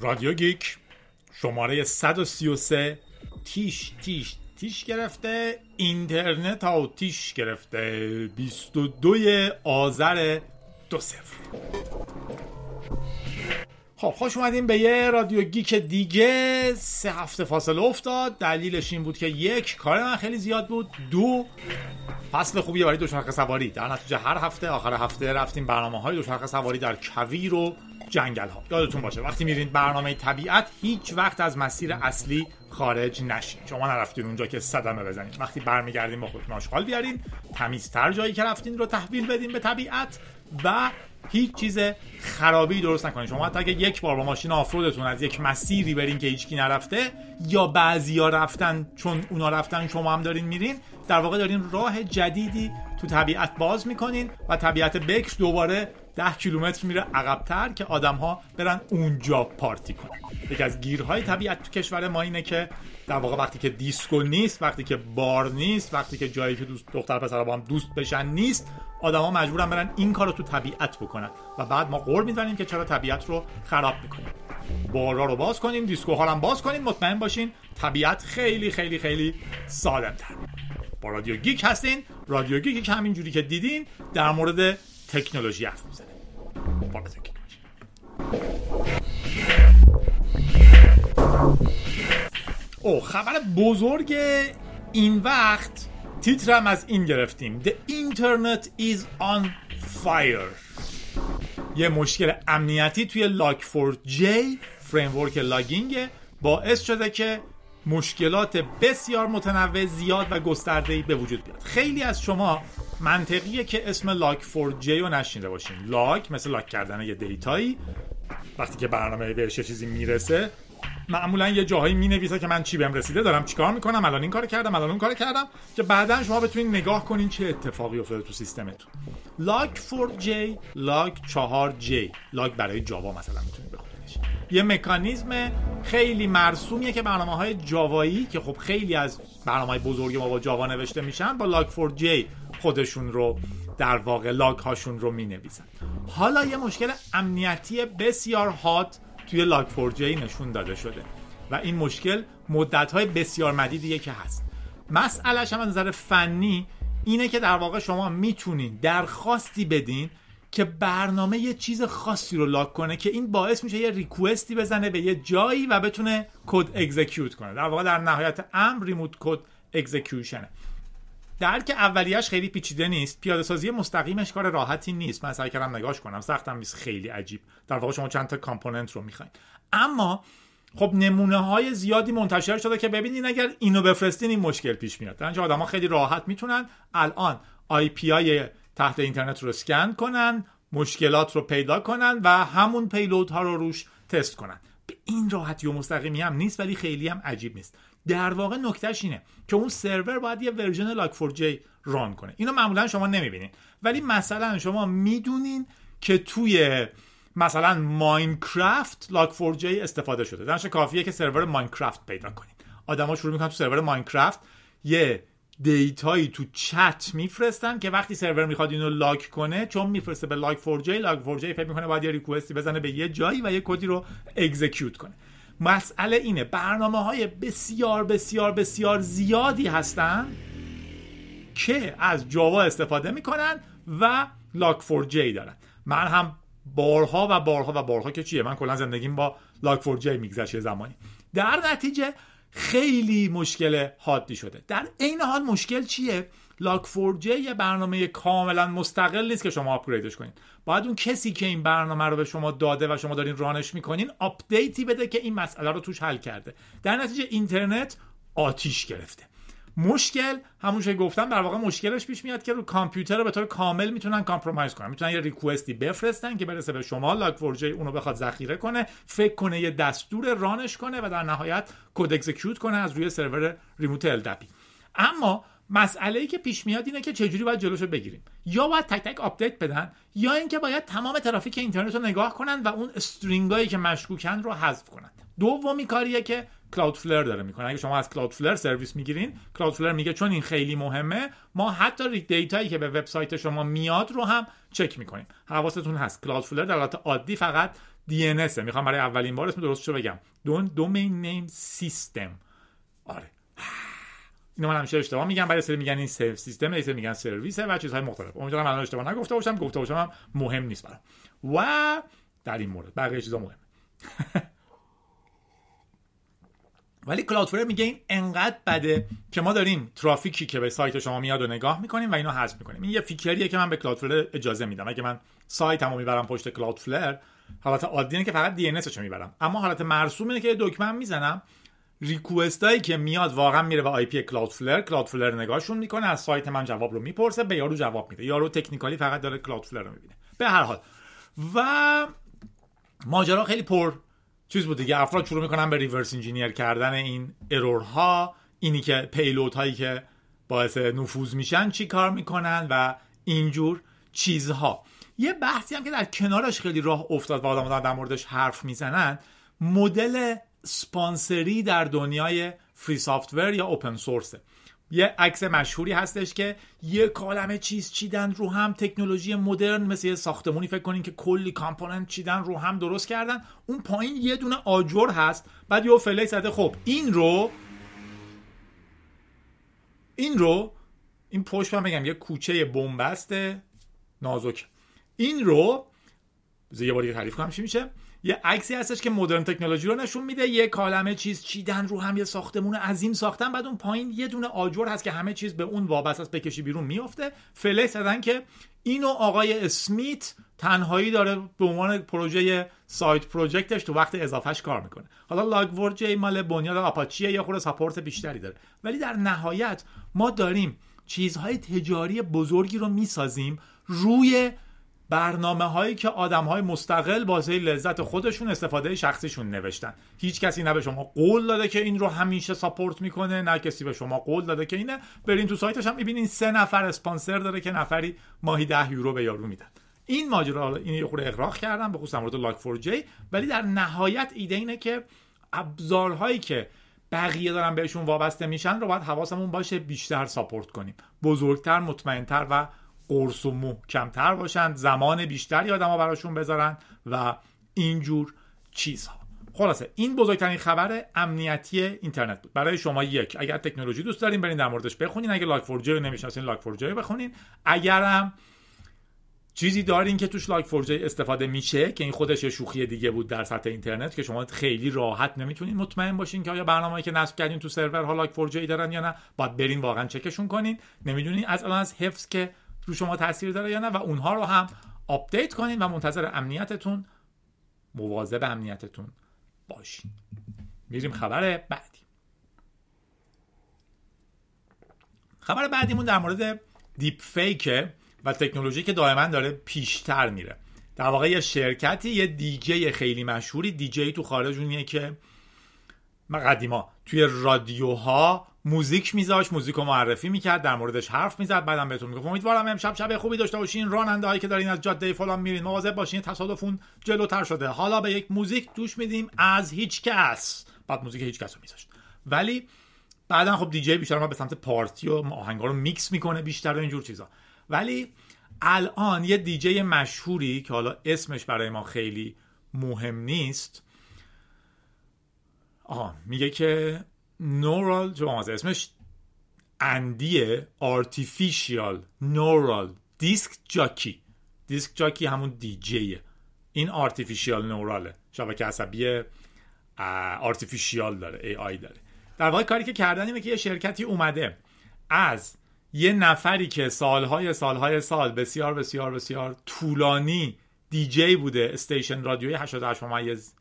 رادیو گیک شماره 133 تیش تیش تیش گرفته. اینترنت آتیش گرفته. 22 آذر دو صفر. خب خوش اومدیم به یه رادیو گیک دیگه. سه هفته فاصله افتاد. دلیلش این بود که یک کار من خیلی زیاد بود. دو فصل خوبیه برای دوچرخه سواری. در نتیجه هر هفته آخر هفته رفتیم برنامه های دوچرخه سواری در کویر و جنگل ها یادتون باشه وقتی میرین برنامه طبیعت هیچ وقت از مسیر اصلی خارج نشین. شما نرفتین اونجا که صدمه بزنید وقتی برمیگردین با خودتون آشغال بیارین تمیزتر جایی که رفتین رو تحویل بدین به طبیعت و هیچ چیز خرابی درست نکنین. شما حتی اگه یک بار با ماشین آفرودتون از یک مسیری برین که هیچکی نرفته یا بعضیا رفتن چون اونا رفتن شما هم دارین میرین در واقع دارین راه جدیدی تو طبیعت باز می‌کنین و طبیعت بکر دوباره ده کیلومتر میره عقبتر که آدم ها برن اونجا پارتی کنن. یکی از گیرهای طبیعت تو کشور ما اینه که در واقع وقتی که دیسکو نیست وقتی که بار نیست وقتی که جایی که دوست دختر پسر با هم دوست بشن نیست آدما مجبورن برن این کار رو تو طبیعت بکنن. و بعد ما غر می‌زنیم که چرا طبیعت رو خراب می‌کنیم. بارا رو باز کنیم دیسکو ها هم باز کنیم مطمئن باشین طبیعت خیلی خیلی خیلی سالم تر با رادیو گیک هستین. رادیو گیک همین جوری که دیدین در مورد تکنولوژی حرف می‌زنه. با رادیو گیک و خبر بزرگ این وقت تیترم از این گرفتیم. The Internet is on fire. یه مشکل امنیتی توی Log4j framework logging باعث شده که مشکلات بسیار متنوع زیاد و گسترده به وجود بیاد. خیلی از شما منطقیه که اسم لاک 4J رو نشینده باشین. لاک مثل لاک کردن یه دیتایی. وقتی که برنامه بهش چیزی می‌رسه معمولا یه جاهایی می نویسه که من چی بهم رسیده دارم چیکار می‌کنم؟ الان این کار کردم الان اون کار کردم. که بعدا شما بتونید نگاه کنین چه اتفاقی افتاده تو سیستمتون. لاک 4J لاک 4J لاک برای جاوا مثلا می‌تونید بخونیدش یه مکانیزم خیلی مرسومیه که برنامه های جاوایی که خب خیلی از برنامه های بزرگ ما با جاوا نوشته میشن با لاک 4J خودشون رو در واقع لاک هاشون رو می نویسن حالا یه مشکل امنیتی بسیار هات توی لاک 4J نشون داده شده و این مشکل مدت های بسیار مدیدیه که هست. مسئلهش هم از نظر فنی اینه که در واقع شما می‌تونین درخواستی بدین که برنامه یه چیز خاصی رو لاک کنه که این باعث میشه یه ریکوستی بزنه به یه جایی و بتونه کد اگزیکیوت کنه. در واقع در نهایت امر ریموت کد execution ه. درک اولیش خیلی پیچیده نیست. پیاده سازی مستقیمش کار راحتی نیست. من سعی کردم نگاش کنم. سختم نیست. خیلی عجیب. در واقع شما چند تا component رو می‌خواین. اما خب نمونه های زیادی منتشر شده که ببینید اگر اینو بفرستین این مشکل پیش میاد. در آدما خیلی راحت می‌تونن. الان IP های تحت اینترنت رو اسکن کنن مشکلات رو پیدا کنن و همون payload ها رو روش تست کنن. به این راحتی و مستقیمی هم نیست ولی خیلی هم عجیب نیست. در واقع نکتهش اینه که اون سرور باید یه version Log4j run کنه. اینو معمولا شما نمی‌بینین ولی مثلا شما می‌دونین که توی مثلا Minecraft Log4j استفاده شده. درش کافیه که سرور Minecraft پیدا کنین آدما شروع می‌کنن تو سرور Minecraft یه data یی تو چت میفرستن که وقتی سرور می‌خواد اینو log کنه چون میفرسته به لاک 4 j لاک 4 j فکر می‌کنه باید یه request ی بزنه به یه جایی و یه کدی رو اگزیکیوت کنه. مسئله اینه برنامه های بسیار بسیار بسیار زیادی هستن که از جاوا استفاده می‌کنن و لاک 4 j دارن. من هم بارها و بارها و بارها که چیه من کلا زندگیم با لاک 4 j میگذشت زمانی. در نتیجه خیلی مشکل حادی شده. در عین حال مشکل چیه؟ لاک 4 j یه برنامه کاملا مستقل نیست که شما آپگریدش کنید باید اون کسی که این برنامه رو به شما داده و شما دارین run ش می‌کنین آپدیتی بده که این مسئله رو توش حل کرده. در نتیجه اینترنت آتیش گرفته. مشکل همون که گفتم در واقع مشکلش پیش میاد که رو کامپیوتر رو به طور کامل می‌تونن compromise کنن. می‌تونن یه request ی بفرستن که برسه به شما Log4j اونو بخواد ذخیره کنه فکر کنه یه دستور run ش کنه و در نهایت کد execute کنه از روی سرور remote LDAP ی اما مسئله ای که پیش میاد اینه که چجوری باید جلوشو بگیریم. یا باید تک تک آپدیت بدن یا اینکه باید تمام ترافیک اینترنت رو نگاه کنن و اون string ایی که مشکوکن رو حذف کنن. دومی کاریه که Cloudflare داره می‌کنه. اگه شما از Cloudflare سرویس می‌گیرین Cloudflare میگه چون این خیلی مهمه ما حتی data یی که به وبسایت شما میاد رو هم چک می‌کنیم. حواستون هست. Cloudflare در حالت عادی فقط DNS می‌خوام برای اولین بار اسم درستشو بگم. Domain Domain Name System آره. اینو من همیشه اشتباه میگم. بعد سری میگن این سرو سیستم یه میگن سرویس و چیزهای مختلف. امیدوارم الان اشتباه نگفته باشم. گفته باشم هم مهم نیست برام. و در این مورد بقیه چیزا مهمه. ولی کلاودفلر میگه این انقدر بده که ما داریم ترافیکی که به سایت شما میاد و نگاه می‌کنیم و اینو حذف می‌کنیم. این یه فیچریه که من به کلاودفلر اجازه میدم. اگه من سایتمو می‌برم پشت کلاودفلر حالت عادیه که فقط دی ان می‌برم. اما حالت مرسوم اینه که دکمه می‌زنم. request هایی که میاد واقعا میره به IP Cloudflare Cloudflare نگاهشون می‌کنه از سایت من جواب رو می‌پرسه به یارو جواب میده. یارو technically فقط داره Cloudflare رو می‌بینه. به هر حال. و ماجرا خیلی پر چیز بود دیگه افراد شروع می‌کنن به reverse engineer کردن این error ها اینی که payload هایی که باعث نفوذ میشن چی کار می‌کنن و اینجور چیزها. یه بحثی هم که در کنارش خیلی راه افتاد و آدم در موردش حرف می‌زنن مدل سپانسری در دنیای فری سافتور یا اوپن سورسه یه عکس مشهوری هستش که یه کالمه چیز چیدن رو هم تکنولوژی مدرن مثل یه ساختمونی فکر کنین که کلی کامپوننت چیدن رو هم درست کردن. اون پایین یه دونه آجر هست. بعد یه فله زده خب این رو این رو این پشت من بگم یه کوچه بنبست نازک. این رو یه بار تعریف کنم چی میشه. یه عکسی هستش که مدرن تکنولوژی رو نشون میده یه کالمه چیز چیدن رو هم یه ساختمون عظیم ساختن بعد اون پایین یه دونه آجر هست که همه چیز به اون وابسته است بکشی بیرون میفته فله زدن که اینو آقای اسمیت تنهایی داره به عنوان پروژه سایت پروژکتش تو وقت اضافهش کار می‌کنه. حالا لاگ جی مال بنیاد آپاچیه یا خود ساپورت بیشتری داره. ولی در نهایت ما داریم چیزهای تجاری بزرگی رو می‌سازیم روی برنامه هایی که آدم های مستقل واسه لذت خودشون استفاده شخصیشون نوشتن. هیچ کسی نه به شما قول داده که این رو همیشه ساپورت می‌کنه نه کسی به شما قول داده که اینه. برین تو سایتش هم می‌بینین سه نفر اسپانسر داره که نفری ماهی ده یورو به یارو میدن. این ماجرا این یه خورده اغراق کردم به خصوص مورد لاک فور جی ولی در نهایت ایده اینه که ابزارهایی که بقیه دارن بهشون وابسته میشن رو باید حواسمون باشه بیشتر support کنیم. بزرگتر مطمئنتر و قرص و محکمتر باشند زمان بیشتری آدما براشون بذارن و اینجور چیزها. خلاصه این بزرگترین خبر امنیتی اینترنت بود. برای شما یک. اگر تکنولوژی دوست دارین برین در موردش بخونین. اگر Log4j رو نمی‌شناسین Log4j بخونین. اگرم چیزی دارین که توش Log4j استفاده میشه که این خودش یه شوخی دیگه بود در سطح اینترنت که شما خیلی راحت نمی‌تونین مطمئن باشین که آیا برنامه‌ای که نصب کردین تو سرورها Log4j دارن یا نه باید برین واقعا چکشون کنین. نمی‌دونین از الان از حفظ که رو شما تاثیر داره یا نه و اونها رو هم آپدیت کنین و منتظر امنیتتون مواظب امنیتتون باشین. میریم خبر بعدی. خبر بعدیمون در مورد deep fake ه و تکنولوژی که دائما داره پیشتر میره. در واقع یه شرکتی یه دیجی خیلی مشهوری دیجی تو خارج اونیه که قدیما توی رادیوها موزیک میذاشت موزیک رو معرفی می‌کرد در موردش حرف می‌زد بعدم بهتون می‌گفت امیدوارم امشب شب خوبی داشته باشین. راننده هایی که دارین از جاده فلان میرین مواظب باشین تصادفون جلوتر شده. حالا به یک موزیک گوش میدیم از هیچ کس. بعد موزیک هیچ کس رو میذاشت ولی بعدا خب دیجی بیشتر ما به سمت پارتی و آهنگا رو میکس می‌کنه بیشتر و اینجور چیزا. ولی الان یه دیجی مشهوری که حالا اسمش برای ما خیلی مهم نیست. آها میگه که neural جو اسمش اندیه artificial neural disc jockey. disc jockey همون دیجیه این artificial neural ه. شبکه عصبی artificial داره AI داره. در واقع کاری که کردن اینه که یه شرکتی اومده از یه نفری که سالهای سالهای سال بسیار بسیار بسیار طولانی دیجی بوده استیشن رادیوی 88 ممیز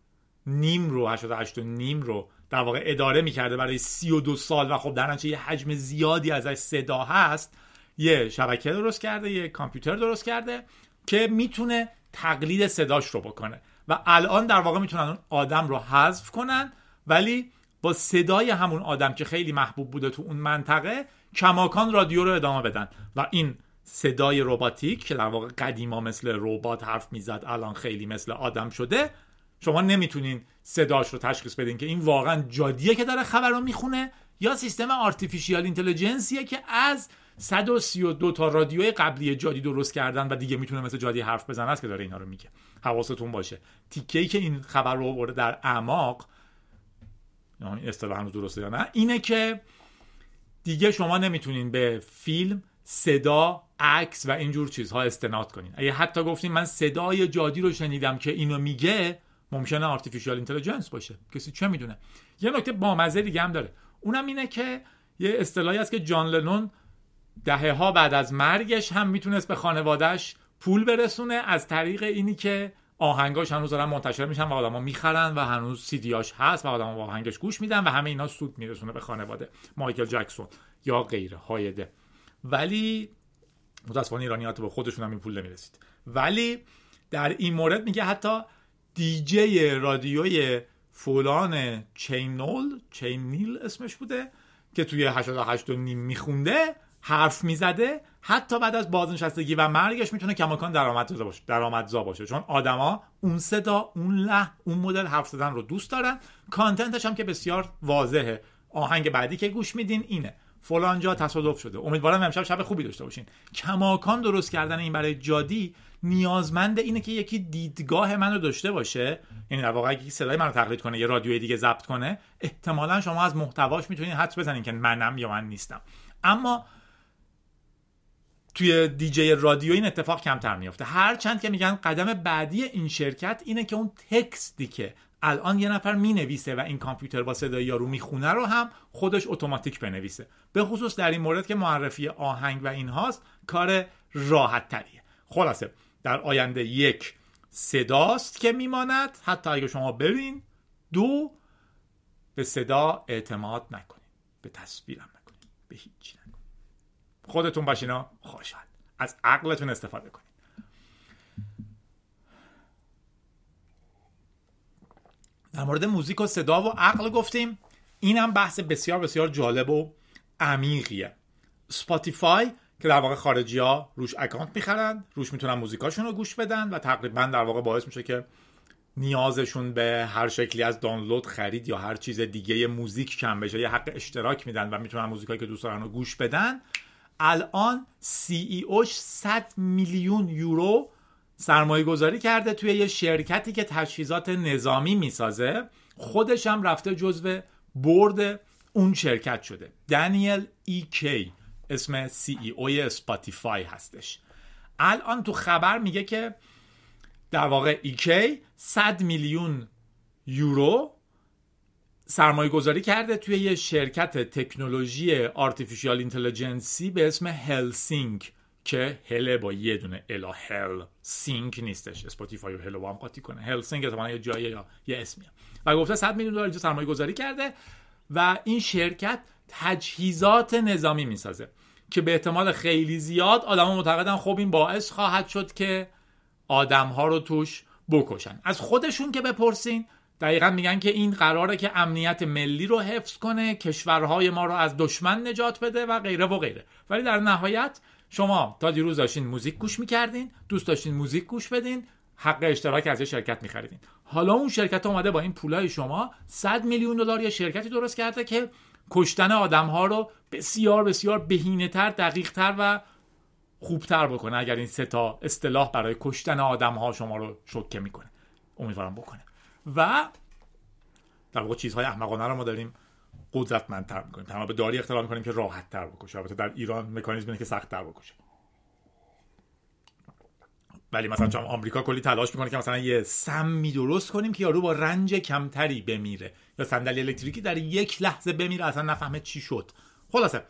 نیم رو 88 و نیم رو در واقع اداره می‌کرده برای 32 سال و خب در یه حجم زیادی ازش صدا هست. یه شبکه درست کرده یه کامپیوتر درست کرده که می‌تونه تقلید صداش رو بکنه. و الان در واقع می‌تونن اون آدم رو حذف کنن ولی با صدای همون آدم که خیلی محبوب بوده تو اون منطقه کماکان رادیو رو ادامه بدن. و این صدای robotic که در واقع قدیما مثل ربات حرف می‌زد الان خیلی مثل آدم شده شما نمی‌تونین صداش رو تشخیص بدین که این واقعا جادیه که داره خبر رو می‌خونه یا سیستم artificial intelligence یه که از 132 تا رادیو قبلی جادی درست کردن و دیگه می‌تونه مثل جادی حرف بزنه است که داره اینا رو میگه. حواستون باشه. تیکه ای که این خبر رو برده در اعماق این اصطلاح هنوز درسته یا نه اینه که دیگه شما نمی‌تونین به فیلم صدا عکس و اینجور چیزها استناد کنین. اگه حتی گفتین من صدای جادی رو شنیدم که اینو میگه ممکنه آرتفیشال اینتلیجنس باشه. کسی چه می‌دونه؟ یه نکته بامزه دیگه هم داره. اونم اینه که یه اصطلاحی هست که جان لنون دهه ها بعد از مرگش هم می‌تونست به خانوادهش پول برسونه از طریق اینی که آهنگاش هنوز دارن منتشر میشن و آدما می‌خرن و هنوز سیدیاش هست و آدما آهنگش گوش میدن و همه اینا سود میرسونه به خانواده. مایکل جکسون یا غیره هایده. ولی متاسفانه ایرانیات به خودشون هم این پول نمی‌رسید. ولی در این مورد میگه حتی دیجی رادیوی فلان چینول چینیل اسمش بوده که توی 88 و نیم میخونده حرف می‌زده. حتی بعد از بازنشستگی و مرگش می‌تونه کماکان درآمدزا باشه درآمدزا باشه. چون آدما اون صدا اون له اون مدل حرف زدن رو دوست دارن. کانتنتش هم که بسیار واضحه. آهنگ بعدی که گوش میدین اینه. فلان جا تصادف شده. امیدوارم امشب شب خوبی داشته باشین. کماکان درست کردن این برای جادی نیازمند اینه که یکی دیدگاه منو داشته باشه. یعنی در واقع اگه صدای منو تقلید کنه یه رادیوی دیگه ضبط کنه احتمالا شما از محتواش می‌تونید حدس بزنین که منم یا من نیستم. اما توی دیجی رادیو این اتفاق کمتر میفته هرچند که میگن قدم بعدی این شرکت اینه که اون تکستی که الان یه نفر می‌نویسه و این کامپیوتر با صدای یارو می‌خونه رو هم خودش اتوماتیک بنویسه. به خصوص در این مورد که معرفی آهنگ و این هاست کار راحت تریه خلاصه در آینده یک صداست که میماند. حتی اگه شما ببین دو به صدا اعتماد نکنید. به تصویرم نکنید. به هیچی نکنید. خودتون باشینا خوشحال. از عقلتون استفاده کنید. در مورد موزیک و صدا و عقل گفتیم. این هم بحث بسیار بسیار جالب و عمیقیه. Spotify که در واقع خارجی ها روش account می‌خرن روش می‌تونن موزیکاشون رو گوش بدن و تقریبا در واقع باعث میشه که نیازشون به هر شکلی از دانلود خرید یا هر چیز دیگه موزیک کم بشه یه حق اشتراک میدن و می‌تونن موزیکایی که دوست دارن رو گوش بدن. الان CEO ش 100 میلیون یورو سرمایه گذاری کرده توی یه شرکتی که تجهیزات نظامی می‌سازه. خودش هم رفته جزو board اون شرکت شده. Daniel Ek. اسم CEO ی Spotify هستش. الان تو خبر میگه که در واقع Ek ی 100 میلیون یورو سرمایه گذاری کرده توی یه شرکت تکنولوژی artificial intelligence ی به اسم Helsing که هله با یه دونه الا هل سینک نیستش. اسپاتیفای و هلو با هم قاطی کنه. هل سینک یه جایی یا یه اسمیه و گفته 100 میلیون دلار اینجا سرمایه گذاری کرده و این شرکت تجهیزات نظامی می‌سازه که به احتمال خیلی زیاد آدما معتقدن خب این باعث خواهد شد که آدم ها رو توش بکشن. از خودشون که بپرسین دقیقا میگن که این قراره که امنیت ملی رو حفظ کنه کشورهای ما رو از دشمن نجات بده و غیره و غیره. ولی در نهایت شما تا دیروز داشتین موزیک گوش می‌کردین دوست داشتین موزیک گوش بدین حق اشتراک از یه شرکت میخریدین. حالا اون شرکت اومده با این پولای شما 100 میلیون دلار یه شرکتی درست کرده که کشتن آدم ها رو بسیار بسیار بهینه تر دقیق تر و خوبتر بکنه اگر این سه تا اصطلاح برای کشتن آدم ها شما رو شوکه می‌کنه. امیدوارم بکنه. و در واقع چیزهای احمقانه رو ما داریم قدرتمندتر می‌کنیم. تمام به داری اختراع می‌کنیم که راحت تر بکشه. البته در ایران مکانیزم که سخت تر بکشه. ولی مثلا چون آمریکا کلی تلاش می‌کنه که مثلا یه سمی درست کنیم که یارو با رنج کمتری بمیره. یا صندلی الکتریکی در یک لحظه بمیره اصلا نفهمه چی شد. خلاصه.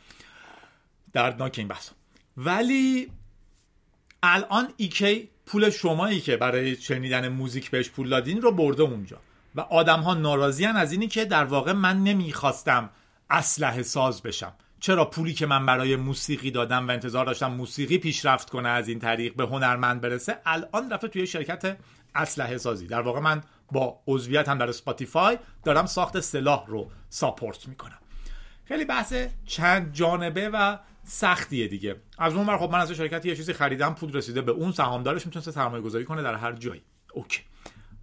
دردناک این بحث. ولی الان ایکی پول شمایی که برای شنیدن موزیک بهش پول دادین رو برده اونجا. و آدم ها ناراضیان از اینی که در واقع من نمی‌خواستم اسلحه ساز بشم. چرا پولی که من برای موسیقی دادم و انتظار داشتم موسیقی پیشرفت کنه از این طریق به هنرمند برسه الان رفته توی شرکت اسلحه سازی. در واقع من با عضویت هم در Spotify دارم ساخت سلاح رو support می‌کنم. خیلی بحث چند جانبه و سختیه دیگه. از اون خب من از شرکتی یه چیزی خریدم پول رسیده به اون سهامدارش می‌تونه سرمایه گذاری کنه در هر جایی. اوکی.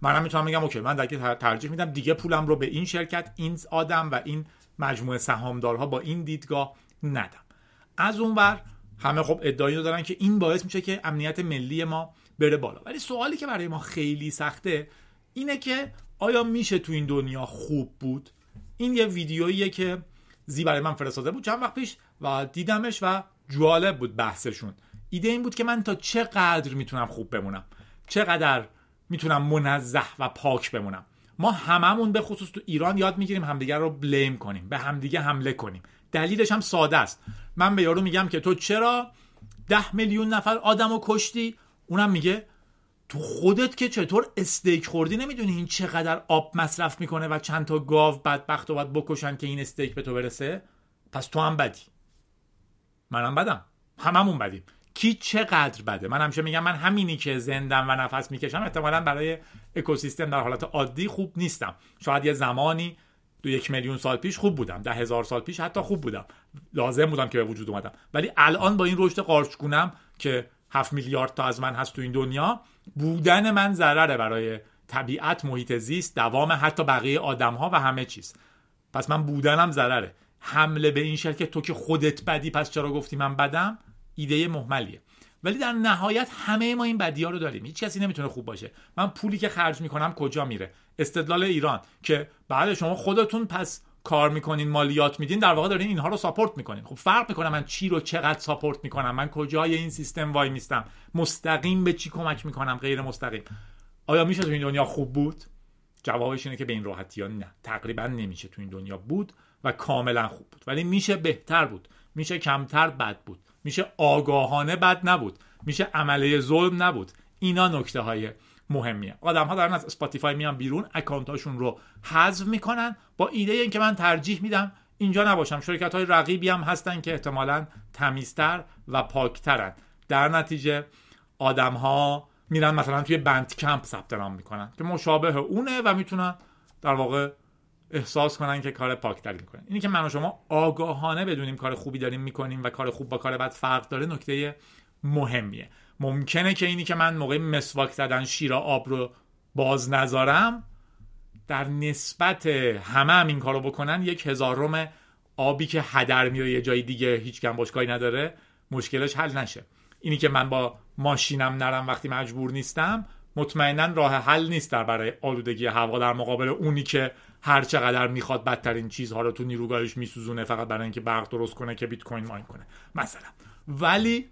منم می‌تونم بگم اوکی من در ترجیح میدم دیگه پولم رو به این شرکت این آدم و این مجموعه سهامدارها با این دیدگاه ندم. از اونور همه خب ادعایی دارن که این باعث میشه که امنیت ملی ما بره بالا. ولی سوالی که برای ما خیلی سخته اینه که آیا میشه تو این دنیا خوب بود؟ این یه ویدیوییه که زی برای من فرستاده بود چند وقت پیش و دیدمش و جالب بود بحثشون. ایده این بود که من تا چقدر می‌تونم خوب بمونم؟ چقدر می‌تونم منزه و پاک بمونم. ما هممون به خصوص تو ایران یاد می‌گیریم همدیگر رو بلیم کنیم به همدیگه حمله کنیم. دلیلش هم ساده است. من به یارو میگم که تو چرا ده میلیون نفر آدم رو کشتی؟ اونم میگه تو خودت که چطور استیک خوردی نمی‌دونی این چقدر آب مصرف می‌کنه و چند تا گاو بدبخت و باید بکشن که این استیک به تو برسه؟ پس تو هم بدی. منم بدم. هممون بدیم. کی چقدر بده. من همیشه میگم من همینی که زندم و نفس می‌کشم احتمالا برای اکوسیستم در حالت عادی خوب نیستم. شاید یه زمانی دو یک میلیون سال پیش خوب بودم ده هزار سال پیش حتی خوب بودم. لازم بودم که به وجود اومدم. ولی الان با این رشد قارچگونم که 7 میلیارد تا از من هست تو این دنیا بودن من ضرره برای طبیعت محیط زیست دوام حتی بقیه آدم ها و همه چیز. پس من بودنم ضرره. حمله به این شکل که تو که خودت بدی پس چرا گفتی من بدم؟ ایده محملیه. ولی در نهایت همه ما این بدی ها رو داریم. هیچ کسی نمی‌تونه خوب باشه. من پولی که خرج می‌کنم کجا میره؟ استدلال ایران که بعد شما خودتون پس کار می‌کنین مالیات میدین در واقع دارین اینها رو ساپورت می‌کنین. خب فرق می‌کنه من چی رو چقدر ساپورت می‌کنم؟ من کجای این سیستم وای میستم؟ مستقیم به چی کمک می‌کنم؟ غیر مستقیم. آیا میشه تو این دنیا خوب بود؟ جوابش اینه که به این راحتی ها نه. تقریبا نمیشه تو این دنیا بود و کاملا خوب بود. ولی میشه بهتر بود. میشه کمتر بد بود. میشه آگاهانه بد نبود. میشه عمله ظلم نبود. اینا نکته های مهمیه. آدم ها دارن از Spotify میان بیرون account اشون رو حذف می‌کنن. با ایده اینکه من ترجیح میدم اینجا نباشم. شرکت های رقیبی هم هستن که احتمالا تمیزتر و پاکترن. در نتیجه آدم ها میرن مثلا توی بند کمپ ثبت نام می‌کنن که مشابه اونه و می‌تونن در واقع احساس کنن که کار پاکتری می‌کنن. اینی که من و شما آگاهانه بدونیم کار خوبی داریم می‌کنیم و کار خوب با کار بد فرق داره نکته مهمیه. ممکنه که اینی که من موقع مسواک زدن شیر آب رو باز نذارم در نسبت همه هم این کارو بکنن یک هزارم آبی که هدر میره یه جای دیگه هیچ کم باشگاهی نداره مشکلش حل نشه. اینی که من با ماشینم نرم وقتی مجبور نیستم مطمئنا راه حل نیست در برای آلودگی هوا در مقابل اونی که هر چقدر می‌خواد بدترین چیزها رو تو نیروگاهش میسوزونه فقط برای اینکه برق درست کنه که بیت کوین mine کنه. مثلا. ولی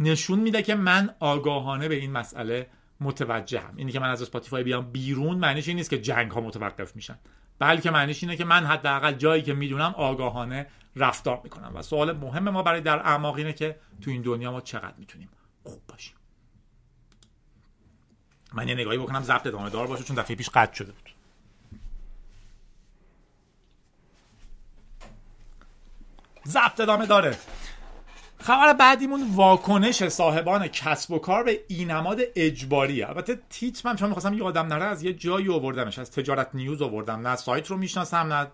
نشون میده که من آگاهانه به این مسئله متوجهم. اینی که من از Spotify بیام بیرون معنیش این نیست که جنگ ها متوقف میشن. بلکه معنیش اینه که من حداقل جایی که می‌دونم آگاهانه رفتار می‌کنم. و سوال مهم ما برای در اعماق اینه که تو این دنیا ما چقدر می‌تونیم خوب باشیم. من یه نگاهی بکنم ضبط ادامه دار باشه چون دفعه پیش قطع شده بود. ضبط ادامه داره. خبر بعدیمون واکنش صاحبان کسب و کار به اینماد اجباریه البته تیتر من چون می‌خواستم یادم نره از یه جایی آوردمش. از تجارت نیوز آوردم. نه سایت رو می‌شناسم نه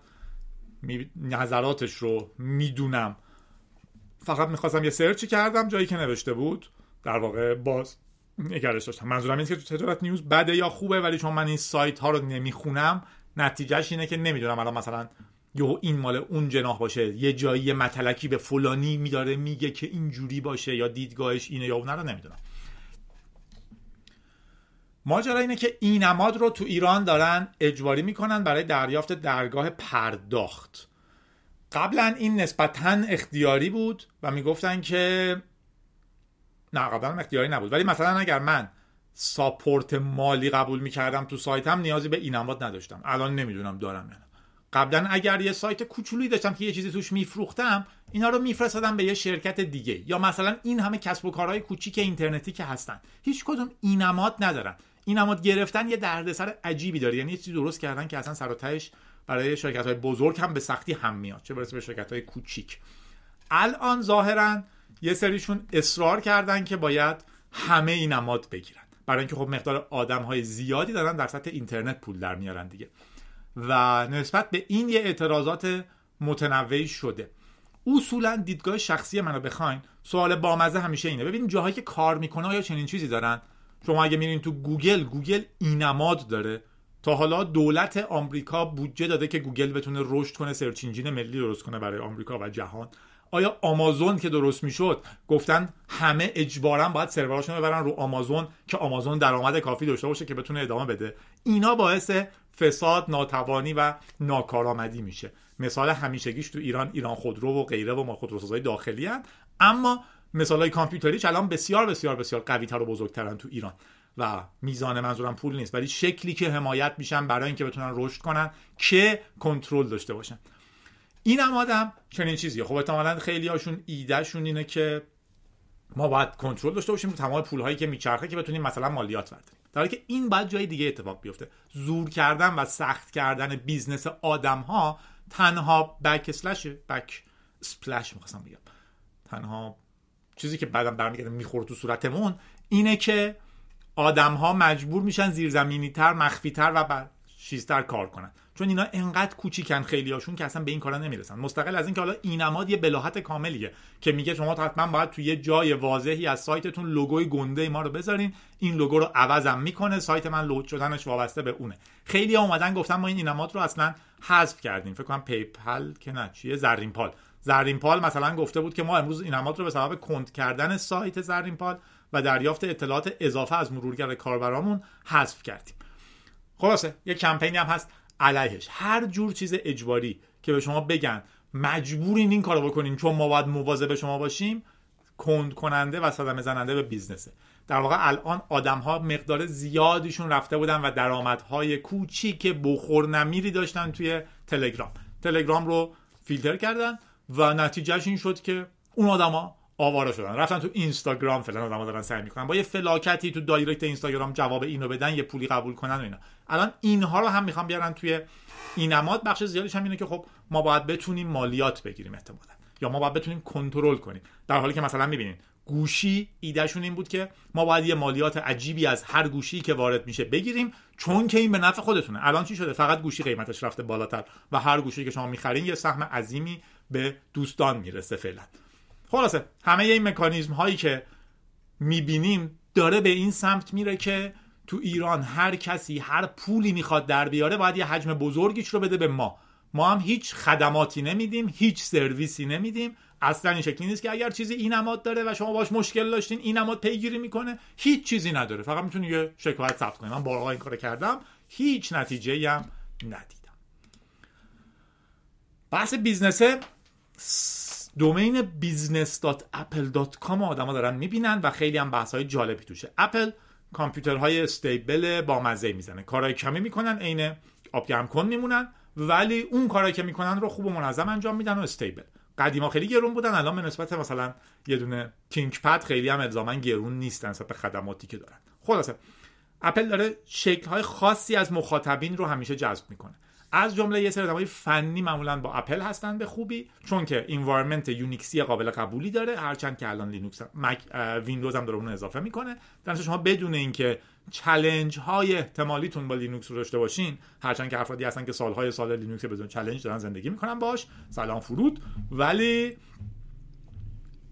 نظراتش رو می‌دونم. فقط می‌خواستم یه سرچی کردم جایی که نوشته بود. در واقع باز نگرش داشتم. منظورم اینه که تو تجارت نیوز بده یا خوبه ولی چون من این سایت ها رو نمی‌خونم نتیجهش اینه که نمی‌دونم. الان مثلا یهو این مال اون جناح باشه. یه جایی متلکی به فلانی میداره میگه که اینجوری باشه یا دیدگاهش اینه یا اونه رو نمی‌دونم. ماجرا اینه که این اماد رو تو ایران دارن اجباری می‌کنن برای دریافت درگاه پرداخت. قبلا این نسبتا اختیاری بود و می‌گفتن که نه قبلا اختیاری نبود. ولی مثلا اگر من ساپورت مالی قبول می‌کردم تو سایتم نیازی به این نداشتم. الان نمی‌دونم دارم یا قبلا اگر یه سایت کوچولویی داشتم که یه چیزی توش میفروختم اینا رو میفرستادم به یه شرکت دیگه. یا مثلا این همه کسب و کارهای کوچیک اینترنتی که هستن. هیچ کدوم اینماد ندارن. اینماد گرفتن یه دردسر عجیبی داره. یعنی چیزی درست کردن که اصلا سر برای شرکت های بزرگ هم به سختی هم میاد. چه برسه به شرکت های کوچیک. الان ظاهرا یه سریشون اصرار کردن که باید همه این نماد بگیرن. برای اینکه خب مقدار آدم های زیادی دارن در سطح اینترنت پول در میارن دیگه. و نسبت به این یه اعتراضات متنوعی شده. اصولا دیدگاه شخصی منو بخواین سوال بامزه همیشه اینه. ببین جاهایی که کار می‌کنه یا چنین چیزی دارن شما اگه میرین تو گوگل گوگل اینماد داره. تا حالا دولت آمریکا بودجه داده که گوگل بتونه رشد کنه search engine ملی درست کنه برای آمریکا و جهان. آیا آمازون که درست می‌شد گفتن همه اجبارا باید سروراشون رو ببرن رو آمازون که آمازون درآمد کافی داشته باشه که بتونه ادامه بده. اینا باعث فساد ناتوانی و ناکارآمدی میشه. مثال همیشگیش تو ایران ایران خودرو و غیره و ما خودروسازهای داخلی هستن. اما مثال های کامپیوتریش الان بسیار بسیار بسیار قوی تر و بزرگترن تو ایران. و میزان منظورم پول نیست. ولی شکلی که حمایت میشن برای اینکه بتونن رشد کنن که کنترل داشته باشن. اینماد چنین چیزیه. خب احتمالا خیلی هاشون ایدهشون اینه که ما باید کنترل داشته باشیم رو تمام پول که میچرخه که بتونیم مثلا مالیات برداریم در حالی که این باید جای دیگه اتفاق بیفته. زور کردن و سخت کردن business آدم ها تنها backslash backsplash می‌خواستم بگم. تنها چیزی که بعدم برمیگرده می‌خوره تو صورتمون اینه که آدم ها مجبور میشن زیرزمینی تر مخفی تر و بر چیزتر کار کنن. چون اینا انقدر کوچیکن خیلی هاشون که اصلا به این کارا نمی‌رسن. مستقل از اینکه حالا اینماد یه بلاهت کاملیه که میگه شما حتما باید توی یه جای واضحی از سایتتون لوگوی گنده ما رو بذارین. این لوگو رو عوضم می‌کنه. سایت من load شدنش وابسته به اونه. خیلی ها اومدن گفتن ما این اینماد رو اصلا حذف کردیم. فکر کنم PayPal که نه چیه؟ زرین پال. زرین پال مثلا گفته بود که ما امروز اینماد رو به سبب کند کردن سایت زرین پال و دریافت اطلاعات اضافه از مرورگر کاربرامون حذف کردیم. خلاصه یه کمپینی هم هست. علیهش. هر جور چیز اجباری که به شما بگن مجبورین این کارو بکنین چون ما باید مواظب شما باشیم کند کننده و صدمه زننده به بیزنسه. در واقع الان آدم ها مقدار زیادیشون رفته بودن و درآمدهای کوچیک بخور نمیری داشتن توی تلگرام. تلگرام رو فیلتر کردن و نتیجهش این شد که اون آدما آواره شدن. رفتن تو اینستاگرام فلان آدم‌ها دارن سعی می‌کنن. با یه فلاکتی تو دایرکت اینستاگرام جواب اینو بدن یه پولی قبول کنن و اینا. الان اینها رو هم می‌خوام بیارن توی اینماد. بخش زیادیش هم اینه که خب ما باید بتونیم مالیات بگیریم احتمالا. یا ما باید بتونیم کنترل کنیم. در حالی که مثلا می‌بینین گوشی ایدهشون این بود که ما باید یه مالیات عجیبی از هر گوشی که وارد میشه بگیریم چون که این به نفع خودتونه. الان چی شده؟ فقط گوشی قیمتش رفته بالاتر و هر گوشی که شما می‌خرین یه سهم عظیمی به دوستان می‌رسه فعلا. خلاصه همه این مکانیزم هایی که می‌بینیم داره به این سمت میره که تو ایران هر کسی هر پولی می‌خواد در بیاره باید یه حجم بزرگیش رو بده به ما. ما هم هیچ خدماتی نمیدیم هیچ سرویسی نمیدیم. اصلا این شکلی نیست که اگر چیزی این نماد داره و شما باش مشکل داشتین این نماد پیگیری می‌کنه هیچ چیزی نداره. فقط می‌تونی یه شکایت ثبت کنی. من بارها این کار کردم هیچ نتیجه هم ندیدم. بحث بیزنسه دومین business.apple.com آدما دارن می‌بینن و خیلی هم بحث های جالبی توشه. اپل کامپیوترهای استیبل با مزه می‌زنه. کارهای کمی می‌کنن عین آب گرم کن میمونن ولی اون کارهایی که می‌کنن رو خوب و منظم انجام میدن و استیبل قدیما خیلی گرون بودن الان به نسبت مثلا یه دونه تینک پد خیلی هم الزاما گرون نیستن نسبت به خدماتی که دارن. خلاصه اپل داره شکل های خاصی از مخاطبین رو همیشه جذب می‌کنه. از جمله یه سری فنی معمولا با اپل هستن به خوبی چون که environment یونیکسی قابل قبولی داره هرچند که الان لینوکس مک ویندوز هم داره اون اضافه می‌کنه. در شما بدون اینکه challenge های احتمالیتون با لینوکس رو داشته باشین هرچند که افرادی هستن که سالهای سال لینوکس بدون challenge دارن زندگی می‌کنن باش سلام و درود. ولی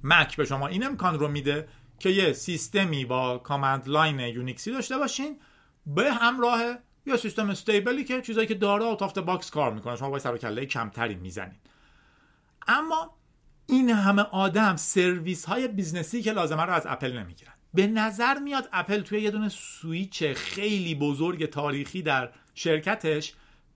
مک به شما این امکان رو میده که یه سیستمی با command line یونیکسی داشته باشین به همراه یه سیستم stable ی که چیزایی که داره out of box کار می‌کنه شما باید سر کله کمتری می‌زنید اما این همه آدم سرویس های business ی که لازمه رو از اپل نمی‌گیرن. به نظر میاد اپل توی یه دونه سویچ خیلی بزرگ تاریخی در شرکتش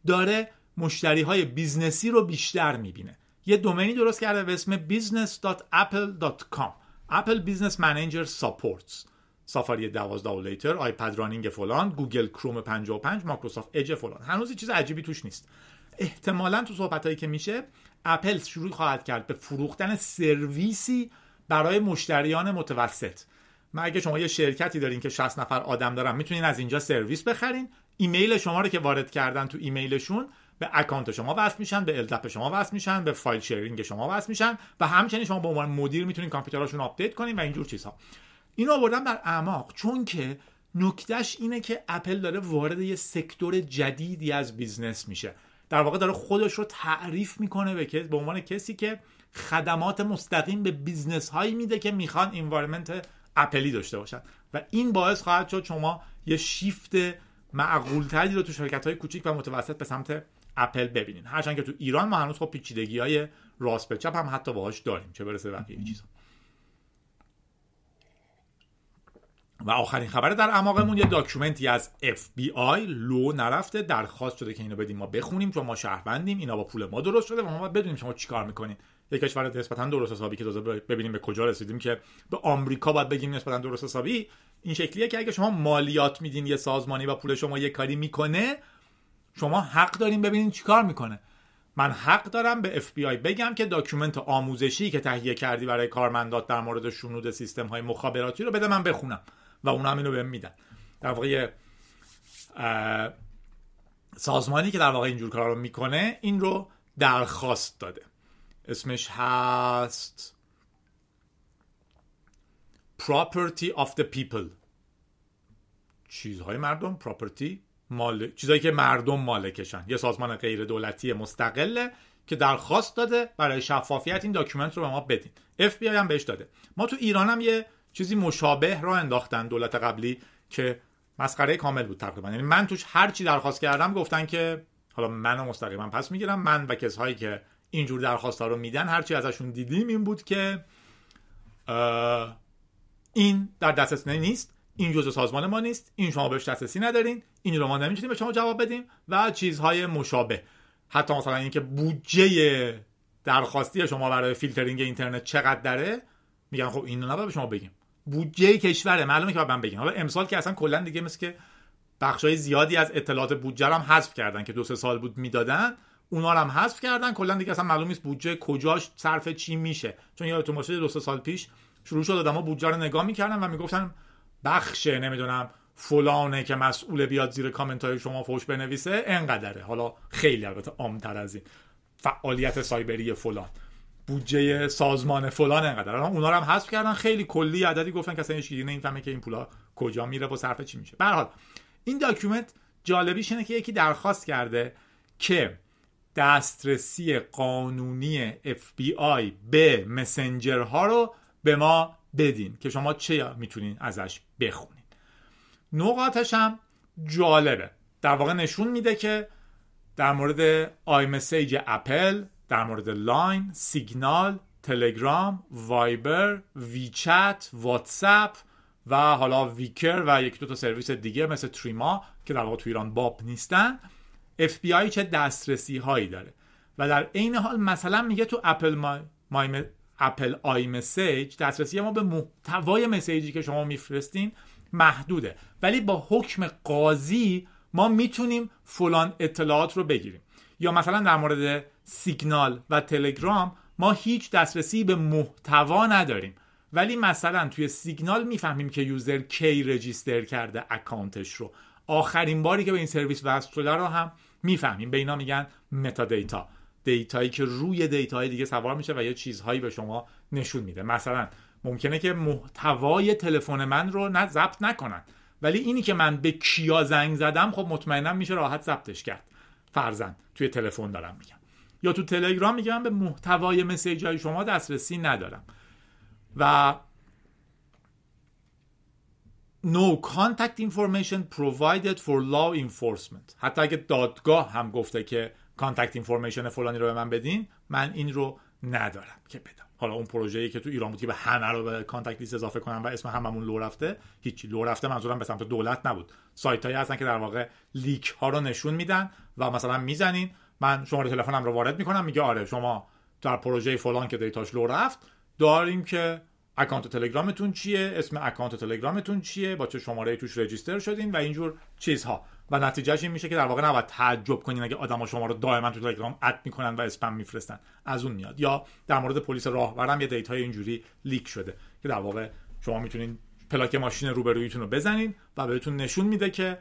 داره مشتری های business ی رو بیشتر می‌بینه. یه domain ی درست کرده به اسم business.apple.com Apple Business Manager Supports. Safari 12 و later iPad running فلان Google Chrome 55 Microsoft Edge فلان. هنوز چیز عجیبی توش نیست. احتمالا تو صحبت که میشه اپل شروع خواهد کرد به فروختن سرویسی برای مشتریان متوسط. من اگه شما یه شرکتی دارین که 60 نفر آدم دارن می‌تونین از اینجا سرویس بخرین. ایمیل شما رو که وارد کردن تو ایمیلشون به account شما وصل میشن به LDAP شما وصل میشن به file sharing شما وصل میشن و همچنین شما به عنوان مدیر می‌تونین کامپیوتراشون update کنین و اینجور چیزها. اینو آوردم در اعماق چون که نکتهش اینه که اپل داره وارد یه sector جدیدی از business میشه. در واقع داره خودش رو تعریف می‌کنه به به عنوان کسی که خدمات مستقیم به business هایی میده که می‌خوان environment اپلی داشته باشن. و این باعث خواهد شد شما یه شیفت معقول تری رو تو شرکت های کوچیک و متوسط به سمت اپل ببینین. هرچند که تو ایران ما هنوز خب پیچیدگی های راست به چپ هم حتی باهاش داریم چه برسه بقیه چیزا. و آخرین خبر در اعماقمون یه document ی از FBI لو نرفته. درخواست شده که اینو بدیم ما بخونیم چون ما شهروندیم. اینا با پول ما درست شده و ما باید بدونیم شما چیکار می‌کنین. یه کشور نسبتا درست حسابی که تازه ببینیم به کجا رسیدیم که به آمریکا باید بگیم نسبتا درست حسابی. این شکلیه که اگه شما مالیات میدین یه سازمانی و پول شما یه کاری می‌کنه شما حق دارین ببینین چیکار می‌کنه. من حق دارم به FBI بگم که document آموزشی که تهیه کردی برای کارمندات در مورد شنود سیستم های مخابراتی رو بده من بخونم. و اونا هم اینو بهم میدن. در واقع سازمانی که در واقع اینجور کارا رو می‌کنه این رو درخواست داده. اسمش هست property of the people. چیزهای مردم property مال چیزهایی که مردم مالکشن. یه سازمان غیر دولتی مستقله که درخواست داده برای شفافیت این document رو به ما بدین. بی هم بهش داده. ما تو ایران هم یه چیزی مشابه را انداختن دولت قبلی که مسخره کامل بود تقریبا. یعنی من توش هر چی درخواست کردم گفتن که حالا منو مستقیما پس می‌گیرم من و کسایی که اینجور درخواست ها رو میدن هرچی ازشون دیدیم این بود که این در دسترسی نیست این جزء سازمان ما نیست این شما بهش دسترسی ندارین این رو ما نمی‌تونیم به شما جواب بدیم و چیزهای مشابه. حتی مثلا اینکه بودجه درخواستی شما برای فیلترینگ اینترنت چقدر داره میگن خب اینو نباید به شما بگیم. بودجه کشوره. معلومه که من بگیم حالا امسال که اصلا کلا دیگه مثل که بخشای زیادی از اطلاعات بودجه هم حذف کردن که دو سه سال بود می‌دادن اونا رو هم حذف کردن. کلا دیگه اصلا معلوم نیست بودجه کجاش صرف چی میشه. چون یادتون باشه دو سه سال پیش شروع شد آدما بودجه رو نگاه می‌کردن و می‌گفتن بخش نمی‌دونم فلانه که مسئول بیاد زیر کامنت های شما فوش بنویسه انقدره. حالا خیلی البته عامتر از این. فعالیت سایبری فلان. بودجه سازمان فلان انقدر اونا رو هم حذف کردن خیلی کلی عددی گفتن که اصلا هیچ نمی‌فهمه که این پولا کجا میره و صرف چی میشه. به هر حال این document جالبیش اینه که یکی درخواست کرده که دسترسی قانونی FBI به مسنجر ها رو به ما بدین که شما چه می‌تونین ازش بخونین. نقاطش هم جالبه. در واقع نشون میده که در مورد iMessage اپل در مورد لاین سیگنال تلگرام وایبر ویچت واتساپ و حالا ویکر و یک دو تا سرویس دیگه مثل تریما که در واقع تو ایران باب نیستن. FBI چه دسترسی هایی داره؟ و در عین حال مثلا میگه تو اپل مای, مای اپل iMessage دسترسی ما به محتوای message ی که شما میفرستین محدوده. ولی با حکم قاضی ما می‌تونیم فلان اطلاعات رو بگیریم. یا مثلا در مورد سیگنال و تلگرام ما هیچ دسترسی به محتوا نداریم. ولی مثلا توی سیگنال می‌فهمیم که user کی register کرده account ش رو. آخرین باری که به این سرویس وصل شده رو هم می‌فهمیم. به اینا میگن metadata data یی که روی data های دیگه سوار میشه و یه چیزهایی به شما نشون میده. مثلا ممکنه که محتوای تلفن من رو نه ضبط نکنن. ولی اینی که من به کیا زنگ زدم خب مطمئنا میشه راحت ضبطش کرد. فرضا توی تلفن دارم میگم. یا تو تلگرام میگم به محتوای message های شما دسترسی ندارم. و No contact information provided for law enforcement. حتی اگه دادگاه هم گفته که contact information فلانی رو به من بدین من این رو ندارم که بدم. حالا اون پروژه‌ای که تو ایران بود که به همه رو به contact list اضافه کنم و اسم هممون لو رفته هیچی. لو رفته منظورم به سمت دولت نبود. سایت هایی هستن که در واقع leak ها رو نشون میدن و مثلا می‌زنین من شماره تلفنم رو وارد می‌کنم میگه آره شما در پروژه فلان که data ش لو رفت داریم که account تلگرامتون چیه اسم account تلگرامتون چیه با چه شماره توش register شدین و اینجور چیزها. و نتیجهش این میشه که در واقع نباید تعجب کنین اگه آدما شما رو دائما تو تلگرام add می‌کنن و اسپم میفرستن. از اون میاد. یا در مورد پلیس راهبرم یه data ی اینجوری leak شده که در واقع شما می‌تونین پلاک ماشین روبرویتون رو بزنین و بهتون نشون میده که